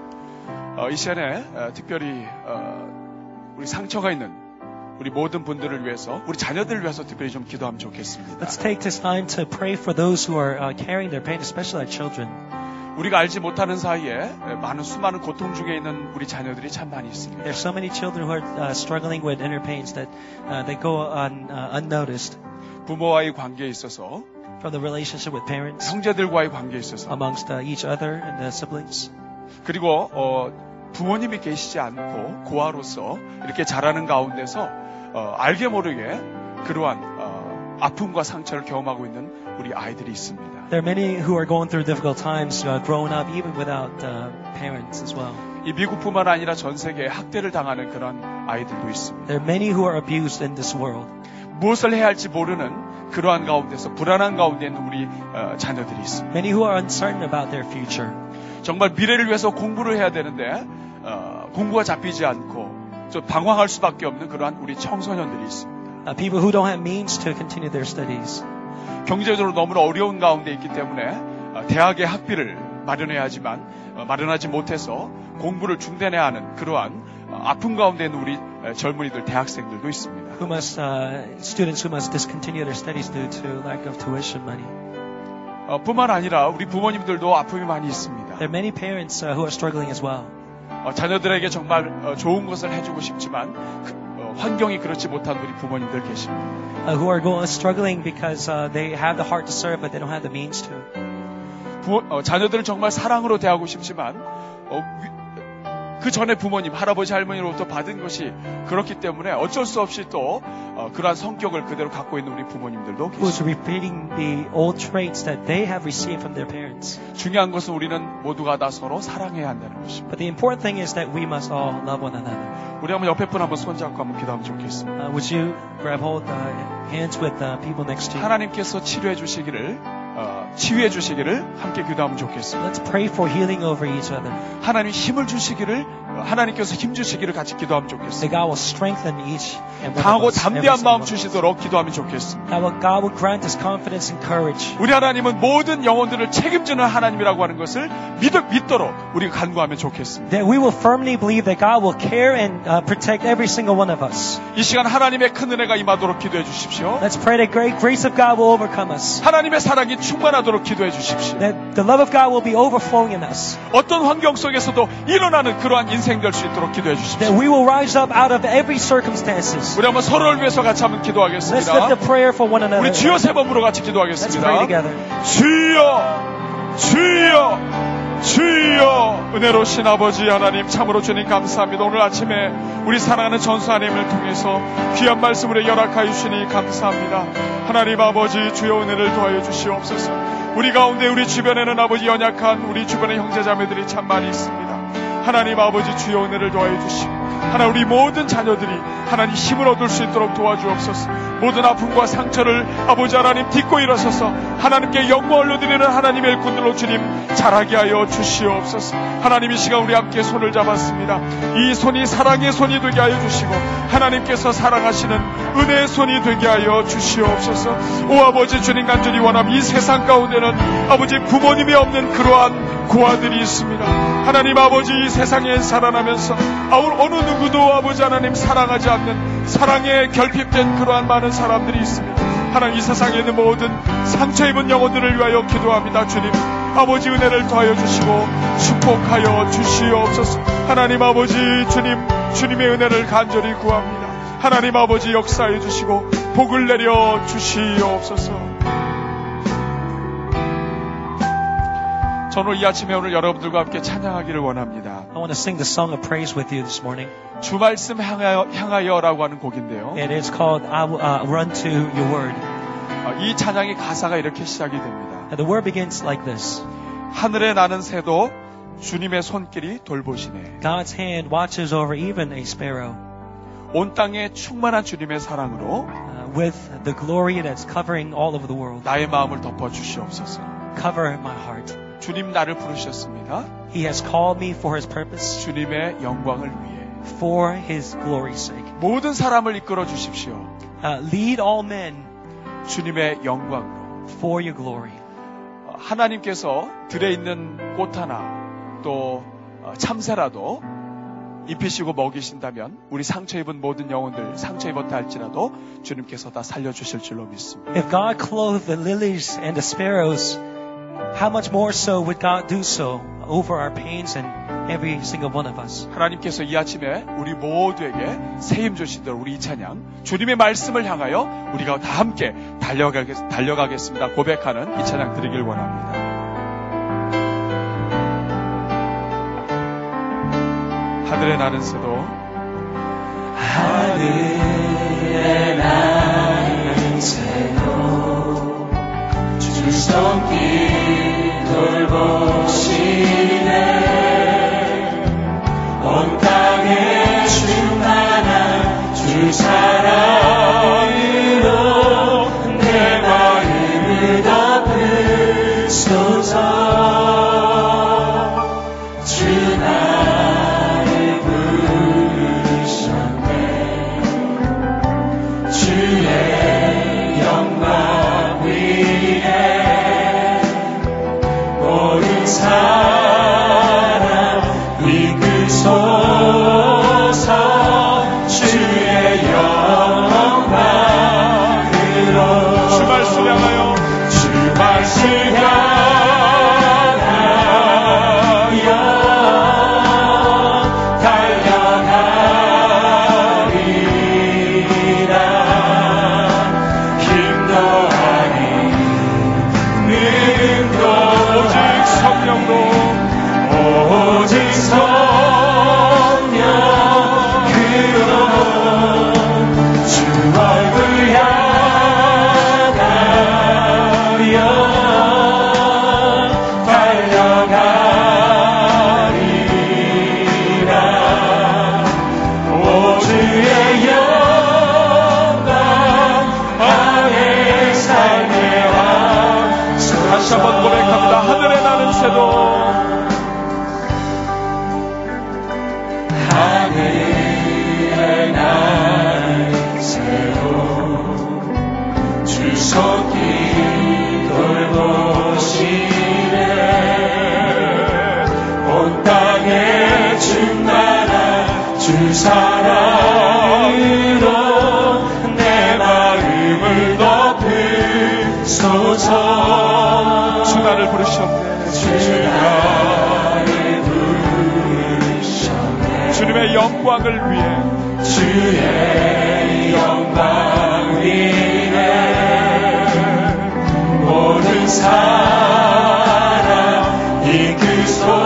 어, 이 시간에 어, 특별히 어, 우리 상처가 있는 우리 모든 분들을 위해서 우리 자녀들을 위해서 특별히 좀 기도하면 좋겠습니다.
Let's take this time to pray for those who are uh, carrying their pain, especially our children.
우리가 알지 못하는 사이에 많은 수많은 고통 중에 있는 우리 자녀들이 참 많이 있습니다.
There's so many children who are uh, struggling with inner pains that uh, they go on uh, unnoticed
부모와의 관계에 있어서
from the relationship with parents,
형제들과의 관계에 있어서
amongst uh, each other and the siblings.
그리고 어, 부모님이 계시지 않고 고아로서 이렇게 자라는 가운데서 어, 알게 모르게 그러한 어, 아픔과 상처를 경험하고 있는 우리 아이들이 있습니다.
There are many who are going through difficult times, uh, growing up even without uh, parents as well.
이 미국뿐만 아니라 전 세계에 학대를 당하는 그런 아이들도 있습니다.
There are many who are abused in this world.
무엇을 해야 할지 모르는 그러한 가운데서 불안한 가운데 있는 우리 어, 자녀들이 있습니다.
Many who are uncertain about their future.
정말 미래를 위해서 공부를 해야 되는데 어, 공부가 잡히지 않고 좀 방황할 수밖에 없는 그러한 우리 청소년들이 있습니다.
Uh, people who don't have means to continue their studies.
경제적으로 너무나 어려운 가운데 있기 때문에 어, 대학의 학비를 마련해야 하지만 어, 마련하지 못해서 공부를 중단해야 하는 그러한 어, 아픔 가운데 있는 우리 어, 젊은이들 대학생들도 있습니다.
Who must uh, students who must discontinue their studies due to lack of tuition money.
어, 뿐만 아니라 우리 부모님들도 아픔이 많이 있습니다. 있습니다.
There are many parents uh, who are struggling as well.
어, 자녀들에게 정말 어, 좋은 것을 해주고 싶지만 그, 어, 환경이 그렇지 못한 우리 부모님들 계십니다.
Uh, who are going, struggling because uh, they have the heart to serve, but they don't have the means to.
부모- 어, 자녀들을 정말 사랑으로 대하고 싶지만 어, 위- 그 전에 부모님, 할아버지, 할머니로부터 받은 것이 그렇기 때문에 어쩔 수 없이 또 어, 그러한 성격을 그대로 갖고 있는 우리 부모님들도 계십니다. 중요한 것은 우리는 모두가 다 서로 사랑해야 한다는 것입니다.
But the important thing is that we must all love one another.
우리 한번 옆에 분 한번 손잡고 한번 기도하면 좋겠습니다.
Uh, would you grab hold uh, hands with uh, people next to you?
하나님께서 치료해 주시기를 어, 치유해 주시기를 함께 기도하면 좋겠습니다.
Let's pray for healing over each other.
하나님 힘을 주시기를 어, 하나님께서 힘 주시기를 같이 기도하면
That
좋겠습니다. 강하고 담대한 마음. 주시도록 기도하면 좋겠습니다. 우리 하나님은 모든 영혼들을 책임지는 하나님이라고 하는 것을 믿, 믿도록 우리가 간구하면 좋겠습니다.
Uh.
이 시간 하나님의 큰 은혜가 임하도록 기도해 주십시오.
Let's pray that great grace of God will overcome us.
하나님의 사랑이 충만하도록 기도해 주십시오.
That the love of God will be overflowing in us.
어떤 환경 속에서도 일어나는 그러한 인 생될 수 있도록 기도해
That
주십시오.
we will rise up out of every circumstances.
우리 한번 서로를 위해서 같이 한번
Let's
기도하겠습니다.
lift a prayer for one another.
우리 주여 세 번으로 같이
Let's pray
기도하겠습니다.
together.
주여, 주여, 주여, 은혜로신 아버지 하나님 참으로 주님 감사합니다. 오늘 아침에 우리 사랑하는 전수하님을 통해서 귀한 말씀으로 열악하여 주시니 감사합니다. 하나님 아버지 주여 은혜를 도하여 주시옵소서. 우리 가운데 우리 주변에는 아버지 연약한 우리 주변의 형제자매들이 참 많이 있습니다. 하나님 아버지 주여 은혜를 도하여 주시고 하나 우리 모든 자녀들이 하나님 힘을 얻을 수 있도록 도와주옵소서. 모든 아픔과 상처를 아버지 하나님 딛고 일어서서 하나님께 영광을 올려드리는 하나님의 일꾼들로 주님 자라게 하여 주시옵소서. 하나님 이 시간 우리 함께 손을 잡았습니다. 이 손이 사랑의 손이 되게 하여 주시고 하나님께서 사랑하시는 은혜의 손이 되게 하여 주시옵소서. 오 아버지 주님 간절히 원함 이 세상 가운데는 아버지 부모님이 없는 그러한 고아들이 있습니다. 하나님 아버지 이 세상에 살아나면서 아울 어느 누구도 아버지 하나님 사랑하지 않는 사랑에 결핍된 그러한 많은 사람들이 있습니다. 하나님 이 세상에 있는 모든 상처 입은 영혼들을 위하여 기도합니다. 주님 아버지 은혜를 더하여 주시고 축복하여 주시옵소서. 하나님 아버지 주님 주님의 은혜를 간절히 구합니다. 하나님 아버지 역사해 주시고 복을 내려 주시옵소서. 저는 이 아침에 오늘 여러분들과 함께 찬양하기를 원합니다.
I want to sing the song of praise with you this morning.
주 말씀 향하여, 향하여라고 하는 곡인데요.
It is called I will uh, run to your word.
어, 이 찬양의 가사가 이렇게 시작이 됩니다.
And the word begins like this.
하늘에 나는 새도 주님의 손길이 돌보시네.
God's hand watches over even a sparrow.
온 땅에 충만한 주님의 사랑으로
Uh, with the glory that's covering all over the world.
나의 마음을 덮어 주시옵소서.
Cover my heart.
주님 나를 부르셨습니다.
He has called me for his purpose,
주님의 영광을 위해
for his glory's sake.
모든 사람을 이끌어 주십시오.
Uh, lead all men
주님의 영광으로
for your glory.
어, 하나님께서 들에 있는 꽃 하나 또 어, 참새라도 입히시고 먹이신다면 우리 상처 입은 모든 영혼들 상처 입었다 할지라도 주님께서 다 살려 주실 줄로 믿습니다.
If God clothed the lilies and the sparrows, how much more so would God do so over our pains and every single one of us?
하나님께서 이 아침에 우리 모두에게 새힘 주시도록 우리 이 찬양 주님의 말씀을 향하여 우리가 다 함께 달려가겠, 달려가겠습니다. 고백하는 이 찬양 드리길 원합니다. 하늘에 나는 새도
하늘에 나는 새도 주 손길 돌보시네 온 땅에 충만한 주 사랑 영광을
위해.
주의 영광 위에 모든 사람 이끄소서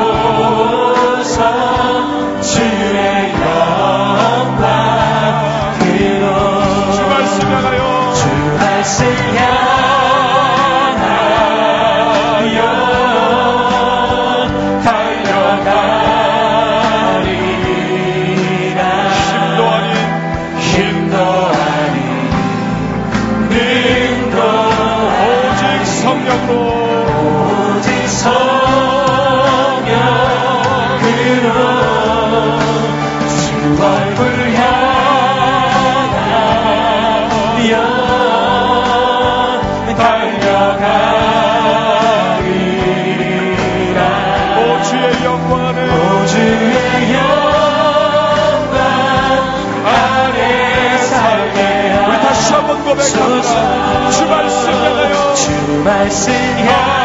향하여
주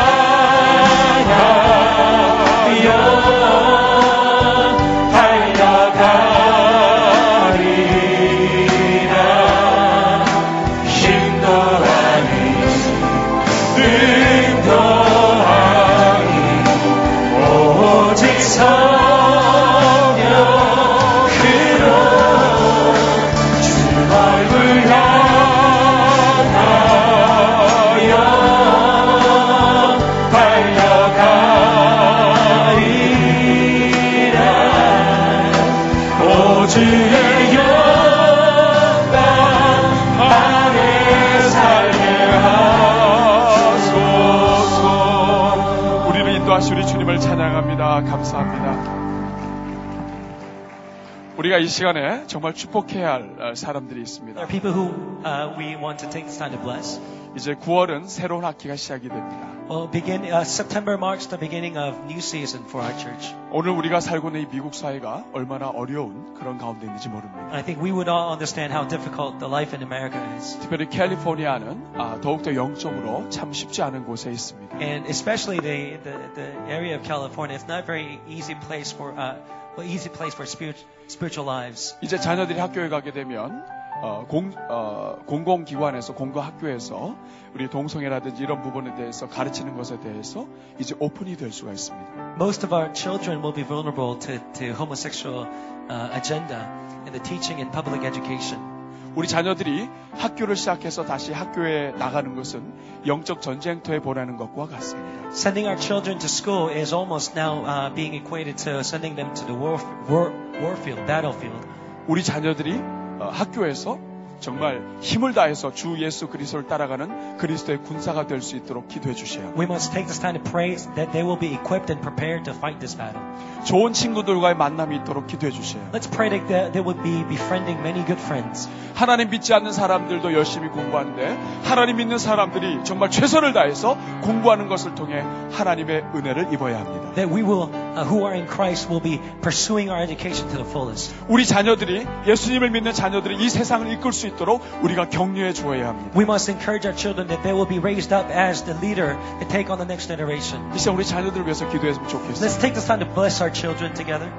이 시간에 정말 축복해야 할 어, 사람들이 있습니다.
There are people who uh, we want to take this time to bless.
이제 9월은 새로운 학기가 시작이 됩니다.
Well, begin uh, September marks the beginning of new season for our church.
오늘 우리가 살고 있는 이 미국 사회가 얼마나 어려운 그런 가운데 있는지 모릅니다.
I think we would all understand how difficult the life in America is,
특별히 캘리포니아는 아, 더욱더 영적으로 참 쉽지 않은 곳에 있습니다.
and especially the, the, the area of California. It's not a very easy place for uh, easy place for spirit, spiritual lives.
이제 자녀들이 학교에 가게 되면 어, 공, 어, 공공기관에서 공공학교에서 우리 동성애라든지 이런 부분에 대해서 가르치는 것에 대해서 이제 오픈이 될 수가 있습니다.
Most of our children will be vulnerable to, to homosexual uh, agenda in the teaching and public education.
우리 자녀들이 학교를 시작해서 다시 학교에 나가는 것은 영적 전쟁터에 보내는 것과 같습니다.
Sending our children to school is almost now uh, being equated to sending them to the war, war, warfield, battlefield.
우리 자녀들이 어, 학교에서 정말 힘을 다해서 주 예수 그리스도를 따라가는 그리스도의 군사가 될 수 있도록 기도해 주셔야 합니다.
We must take this time to pray that they will be equipped and prepared to fight this battle.
좋은 친구들과의 만남이 있도록 기도해 주셔야 합니다.
Let's pray that they- they will be befriending many good friends.
하나님 믿지 않는 사람들도 열심히 공부하는데 하나님 믿는 사람들이 정말 최선을 다해서 공부하는 것을 통해 하나님의 은혜를 입어야 합니다.
That we will, uh, who are in Christ, will be pursuing our education to the fullest.
우리 자녀들이 예수님을 믿는 자녀들이 이 세상을 이끌 수 있도록 우리가 격려해 주어야 합니다.
We must encourage our children that they will be raised up as the leader to take on the next generation.
이 시간 우리 자녀들을 위해서 기도했으면 좋겠어요.
Let's take this time to bless our children together.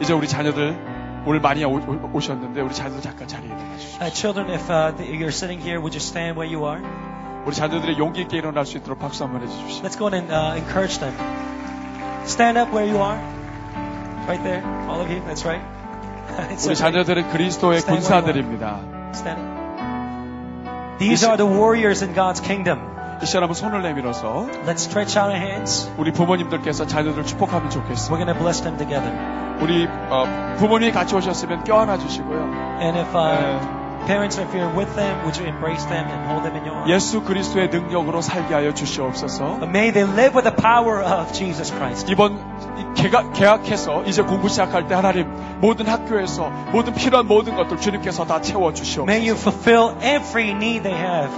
이제 우리 자녀들 오늘 많이 오, 오- 오셨는데 우리 자녀들 잠깐 자리에 일어나 주십시오.
Uh, children, if uh, th- you're sitting here, would you stand where you are?
우리 자녀들이 용기 있게 일어날 수 있도록 박수 한번 해주십시오.
Let's go on and uh, encourage them. Stand up where you are. Right there. All of you. That's right.
우리. 자녀들은 그리스도의
Stand
군사들입니다.
Stand up. These are the warriors in God's kingdom.
이 시간 한번 손을 내밀어서
Let's stretch out our hands.
우리 부모님들께서 자녀들 축복하면 좋겠습니다.
We're to bless them together.
우리 어, 부모님이 같이 오셨으면 껴안아 주시고요.
And if uh,
네.
Parents, if you're with them, would you embrace them and hold them in your arms?
예수 그리스도의 능력으로 살게 하여 주시옵소서.
But may they live with the power of Jesus Christ.
이번 개가, 계약해서 이제 공부 시작할 때 하나님 모든 학교에서 모든 필요한 모든 것들 주님께서 다 채워
May
주시옵소서.
you fulfill every need they have.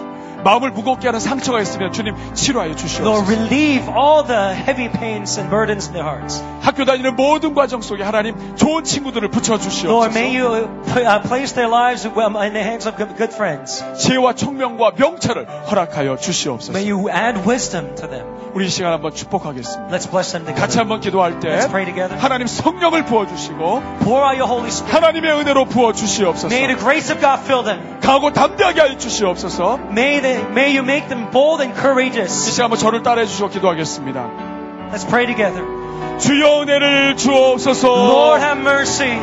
마음을 무겁게 하는 상처가 있으면 주님 치료하여
Lord,
주시옵소서.
relieve all the heavy pains and burdens in their hearts.
학교 다니는 모든 과정 속에 하나님 좋은 친구들을 붙여
Lord, may
주시옵소서.
you uh, place their lives in the hands of good, friends.
지혜와 총명과 명철을 허락하여
May
주시옵소서.
you add wisdom to them.
우리 이 시간 한번 축복하겠습니다.
Let's bless them
같이
together.
한번 기도할 때
Let's pray together.
하나님 성령을 부어 주시고
Pour out your Holy Spirit.
하나님의 은혜로 부어 주시옵소서.
May the grace of God fill them.
강하고 담대하게 하여 주시옵소서.
May, they, may you make them bold and
이
courageous.
시간 한번 저를 따라해 주시고 기도하겠습니다.
Let's pray together.
주여 은혜를 주옵소서.
Lord, have mercy.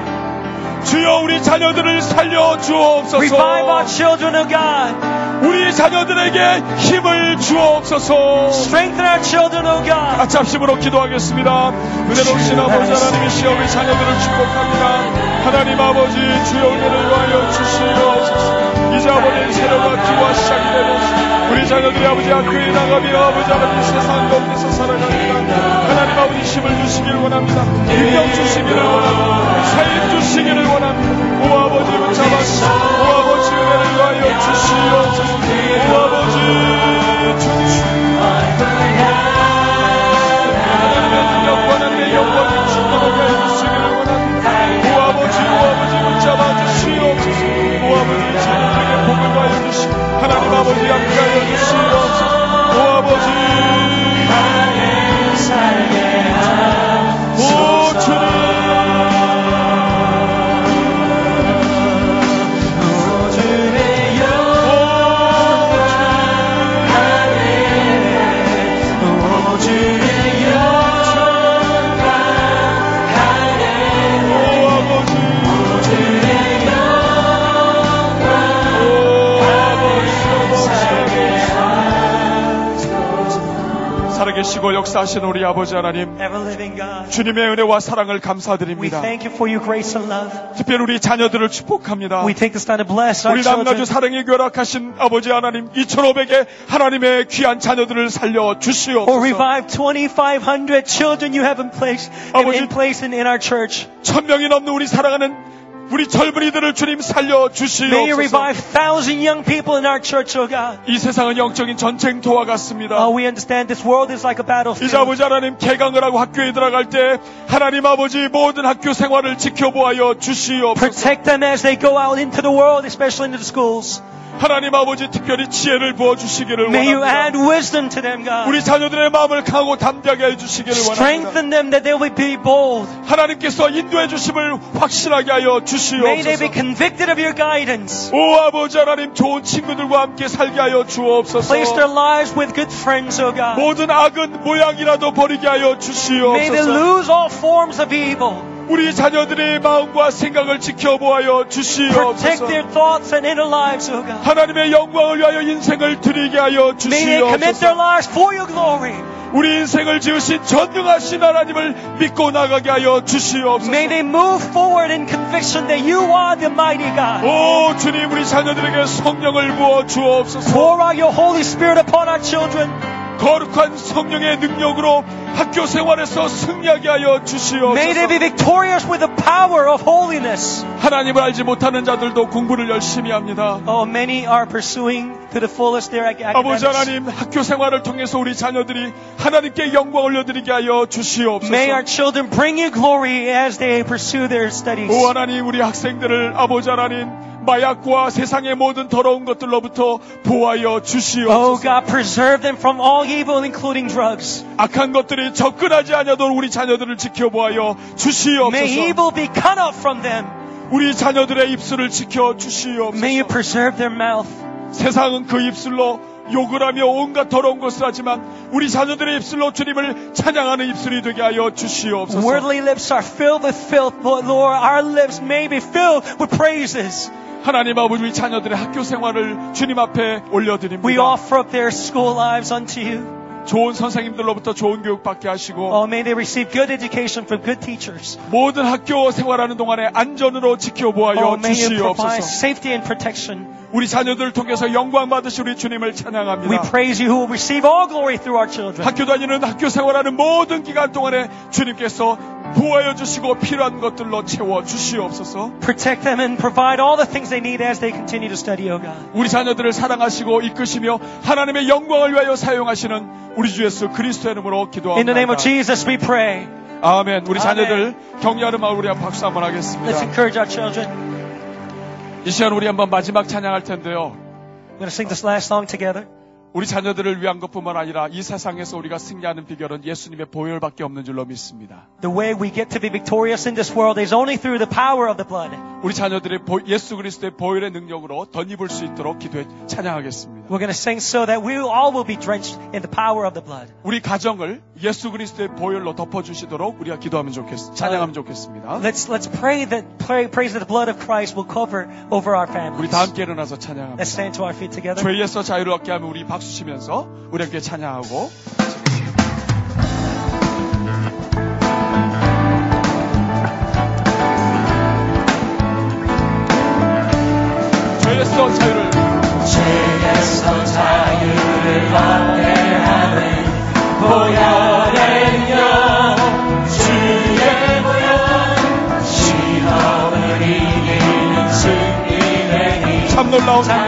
주여 우리 자녀들을 살려 주옵소서.
Revive our children, O God.
우리 자녀들에게 힘을 주옵소서.
Strengthen our children, O God.
같이 합심으로 기도하겠습니다. 은혜로우신 아버지 하나님 이시여 우리 자녀들을 축복합니다. 하나님 아버지 주여 은혜를 위하여 주시옵소서. 이제 아버지 새로운 학기와 시작이 되는 우리 자녀들이 아버지 학교에 나가며 아버지 하나님 세상 가운데서 살아갑니다. 하나님 아버지 힘을 주시기를 원합니다. 능력 주시기를 원합니다. 사인 주시기를 원합니다. 오 아버지 붙잡아주시고 오 아버지 은혜를 위하여 주시옵소서. 오 아버지 주님 하나님의 능력과 하나님의 영광이 충만하게 해주시기를 원 하나님 아버지 함께 하여 주시옵소서. 오 아버지 역사하신 우리 아버지 하나님. 주님의 은혜와 사랑을
We
감사드립니다.
thank you for your grace and love.
특별히 우리 자녀들을 축복합니다. 우리 남가주. 사랑이 결합하신 아버지 하나님 2,500의 하나님의 귀한 자녀들을 살려 주시옵소서.
revive 2,500 children you have in place, in,
아버지-
in place in, in our church.
천 명이 넘는 우리 사랑하는 우리 젊은이들을 주님 살려 주시옵소서.
oh.
이 세상은 영적인 전쟁터와 같습니다.
Oh, we understand this world is like a
이제. 아버지 하나님 개강을 하고 학교에 들어갈 때 하나님 아버지 모든 학교 생활을 지켜보아여 주시옵소서. 하나님 아버지 특별히 지혜를 부어 주시기를 원합니다.
wisdom to them, God.
우리 자녀들의 마음을 강하고 담대하게 해 주시기를 원합니다.
Strengthen them that they will be bold.
하나님께서 인도해 주심을 확실하게 하여 주시옵소서.
convicted of your guidance.
오 아버지 하나님 좋은 친구들과 함께 살게 하여 주옵소서.
Place their lives with good friends, oh God.
모든 악은 모양이라도 버리게 하여
May they
주시옵소서.
lose all forms of evil.
우리 자녀들의 마음과 생각을 지켜보아여 주시옵소서.
oh.
하나님의 영광을 위하여 인생을 드리게 하여 주시옵소서.
lives for your glory.
우리 인생을 지으신 전능하신 하나님을 믿고 나가게 하여 주시옵소서.
May they move forward in conviction that you are the mighty God.
오 주님 우리 자녀들에게 성령을 부어 주옵소서.
Pour out your Holy Spirit upon our children.
거룩한 성령의 능력으로 학교 생활에서 승리하게 하여
May they be
주시옵소서.
victorious with the power of holiness.
하나님을 알지 못하는 자들도 공부를 열심히 합니다.
Oh, many are pursuing to the fullest their ac-
아버지
academics.
하나님 학교 생활을 통해서 우리 자녀들이 하나님께 영광 올려드리게 하여 주시옵소서.
May our children bring you glory as they pursue their studies.
오 하나님 우리 학생들을 아버지 하나님 마약과 세상의 모든 더러운 것들로부터 보호하여
Oh
주시옵소서.
God, preserve them from all evil, including drugs.
악한 것들이 접근하지 않아도록 우리 자녀들을 지켜보아여
May
주시옵소서.
evil be cut off from them.
우리 자녀들의 입술을 지켜
May you
주시옵소서.
preserve their mouth.
세상은 그 입술로 욕을 하며 온갖 더러운 것을 하지만 우리 자녀들의 입술로 주님을 찬양하는 입술이 되게 하여 주시옵소서.
Worldly lips are filled with filth, but Lord, our lips may be filled with praises.
하나님 아버지 우리 자녀들의 학교 생활을 주님 앞에
We
올려드립니다.
offer up their school lives unto you.
좋은 선생님들로부터 좋은 교육 받게 하시고
Oh, may they receive good education from good teachers.
모든 학교 생활하는 동안에 안전으로 지켜보아요
Oh,
주시옵소서.
safety and protection.
우리 자녀들을 통해서 영광 받으시 우리 주님을
We
찬양합니다.
praise you who will receive all glory through our children.
학교 다니는 학교 생활하는 모든 기간 동안에 주님께서 보호하여 주시고 필요한 것들로 채워 주시옵소서.
Protect them and provide all the things they need as they continue to study, oh God.
우리 자녀들을 사랑하시고 이끄시며 하나님의 영광을 위하여 사용하시는 우리 주 예수 그리스도의 이름으로
In the name of
기도합니다.
Jesus, we pray.
아멘. 우리. 자녀들 격려하는 마음 우리 한 박수 한번
Let's
하겠습니다.
encourage our children.
이 시간 우리 한번 마지막 찬양할 텐데요.
We're going to sing this last song together.
우리 자녀들을 위한 것뿐만 아니라 이 세상에서 우리가 승리하는 비결은 예수님의 보혈밖에 없는 줄로 믿습니다.
The way we get to be victorious in this world is only through the power of the blood.
우리 자녀들의 보- 예수 그리스도의 보혈의 능력으로 덧입을 수 있도록 기도해 찬양하겠습니다.
We're going to sing so that we all will be drenched in the power of the blood.
우리 가정을 예수 그리스도의 보혈로 덮어 주시도록 우리가 기도하면 좋겠, 찬양하면 좋겠습니다.
Let's let's pray that pray praise that the blood of Christ will cover over our
우리
families.
다 함께 일어나서 찬양합니다.
Let's stand to our feet together.
죄에서 자유를 얻게 하면 우리 박수 치면서 우리 함께 찬양하고 죄에서 자유를
죄에서 자유를 얻게 하는 보혈의 영 주의 보혈 시험을 이기는 승리의
힘참 놀라운 능력
놀라운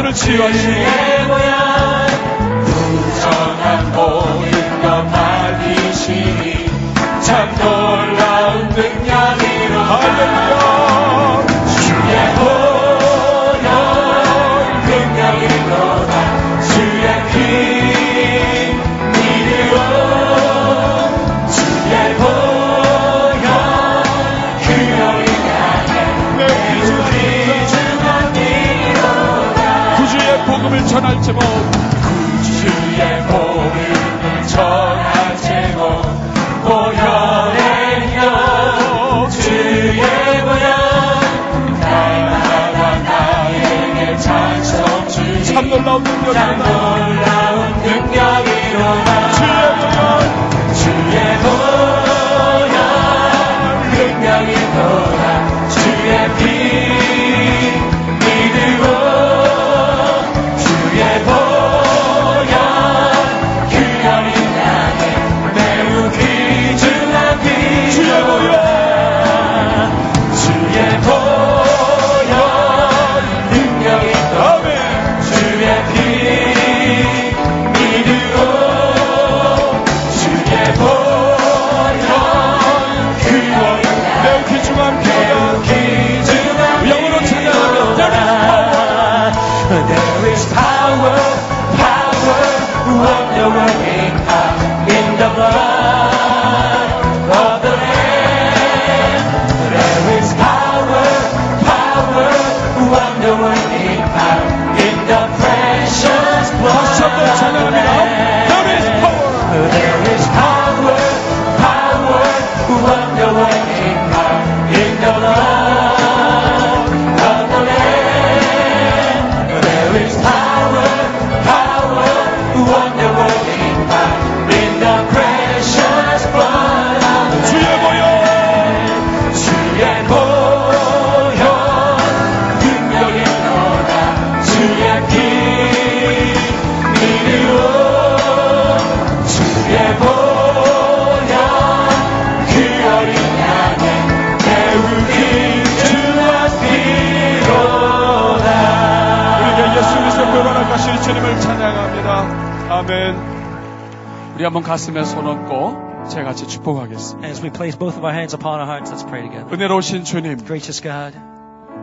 상처를 치유하시고 우리 한번 가슴에 손 얹고 제가 같이 축복하겠습니다.
As we place both of our hands upon our hearts, let's pray together.
은혜로우신 주님,
Gracious God,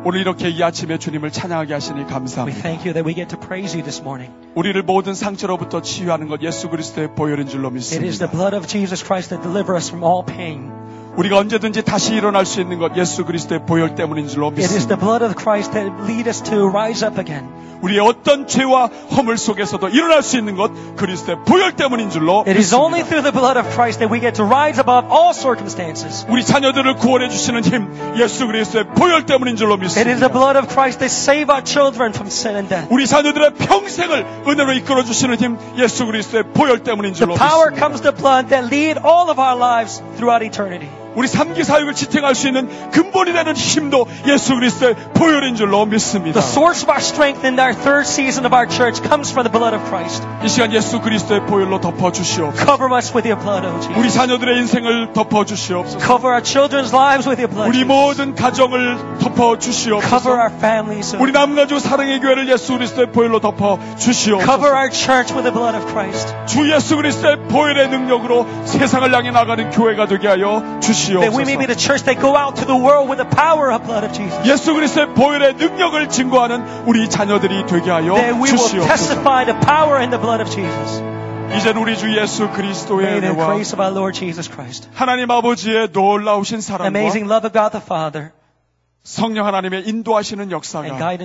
오늘 이렇게 이 아침에 주님을 찬양하게 하시니 감사합니다.
thank you that we get to praise you this morning.
우리를 모든 상처로부터 치유하는 것 예수 그리스도의 보혈인 줄로 믿습니다.
blood of Jesus Christ that delivers us from all pain.
우리가 언제든지 다시 일어날 수 있는 것 예수 그리스도의 보혈 때문인 줄로 믿습니다.
blood of Christ that lead us to rise up again.
우리의 어떤 죄와 허물 속에서도 일어날 수 있는 것 그리스도의 보혈 때문인 줄로
It is only
믿습니다.
through the blood of Christ that we get to rise above all circumstances.
우리 자녀들을 구원해 주시는 힘 예수 그리스도의 보혈 때문인 줄로
It is the
믿습니다.
blood of Christ that save our children from sin and death.
우리 자녀들의 평생을 은혜로 이끌어 주시는 힘 예수 그리스도의 보혈 때문인
The
줄로
power
믿습니다.
comes the blood that lead all of our lives throughout eternity.
우리 삼기 사역을 지탱할 수 있는 근본이 되는 힘도 예수 그리스도의 보혈인 줄로 믿습니다.
The source of our strength in our third season of our church comes from the blood of Christ.
이 시간 예수 그리스도의 보혈로 덮어 주시옵소서.
Cover us with your blood, O
우리
Jesus.
자녀들의 인생을 덮어 주시옵소서.
Cover our children's lives with your blood.
우리. 모든 가정을 덮어
Cover
주시옵소서.
our families.
우리 남가주 사랑의 교회를 예수 그리스도의 보혈로 덮어
Cover
주시옵소서.
our church with the blood of Christ.
주 예수 그리스도의 보혈의 능력으로 세상을 향해 나가는 교회가 되게 하여 주시옵소서.
The church that go out to the world with the power of blood of Jesus.
예수 그리스도의 보혈의 능력을 증거하는 우리 자녀들이 되게 하여 주시옵소서.
testify the power in the blood of Jesus.
이제는 우리 주 예수 그리스도의 은혜와 하나님 아버지의 놀라우신 사랑과 성령 하나님의 인도하시는 역사가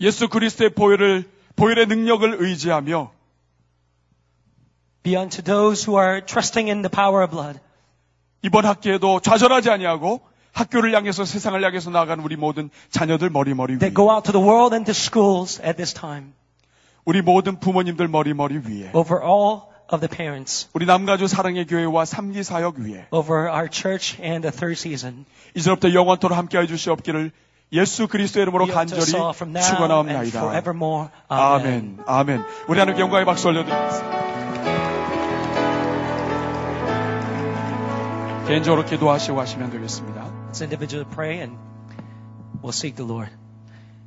예수 그리스도의 보혈을 보혈의 능력을 의지하며
be unto those who are trusting in the power of blood.
이번 학기에도 좌절하지 아니하고 학교를 향해서 세상을 향해서 나아가는 우리 모든 자녀들 머리머리 위에
that go out to the world and to schools at this time,
우리 모든 부모님들 머리머리 위에
over all of the parents,
우리 남가주 사랑의 교회와 삼기 사역 위에
over our church and the third season.
이제부터 영원토록 함께해 주시옵기를 예수 그리스도의 이름으로 간절히 축원하옵나이다. 아멘. 아멘. 우리 하나님께 영광의 박수 올려드리겠습니다. 개인적으로 기도하시고 하시면 되겠습니다.
Let's individually pray and we'll seek the Lord.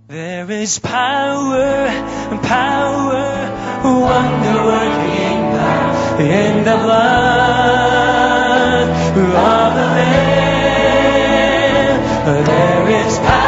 There is power, power, wonder working power in the blood of the Lamb. There is power,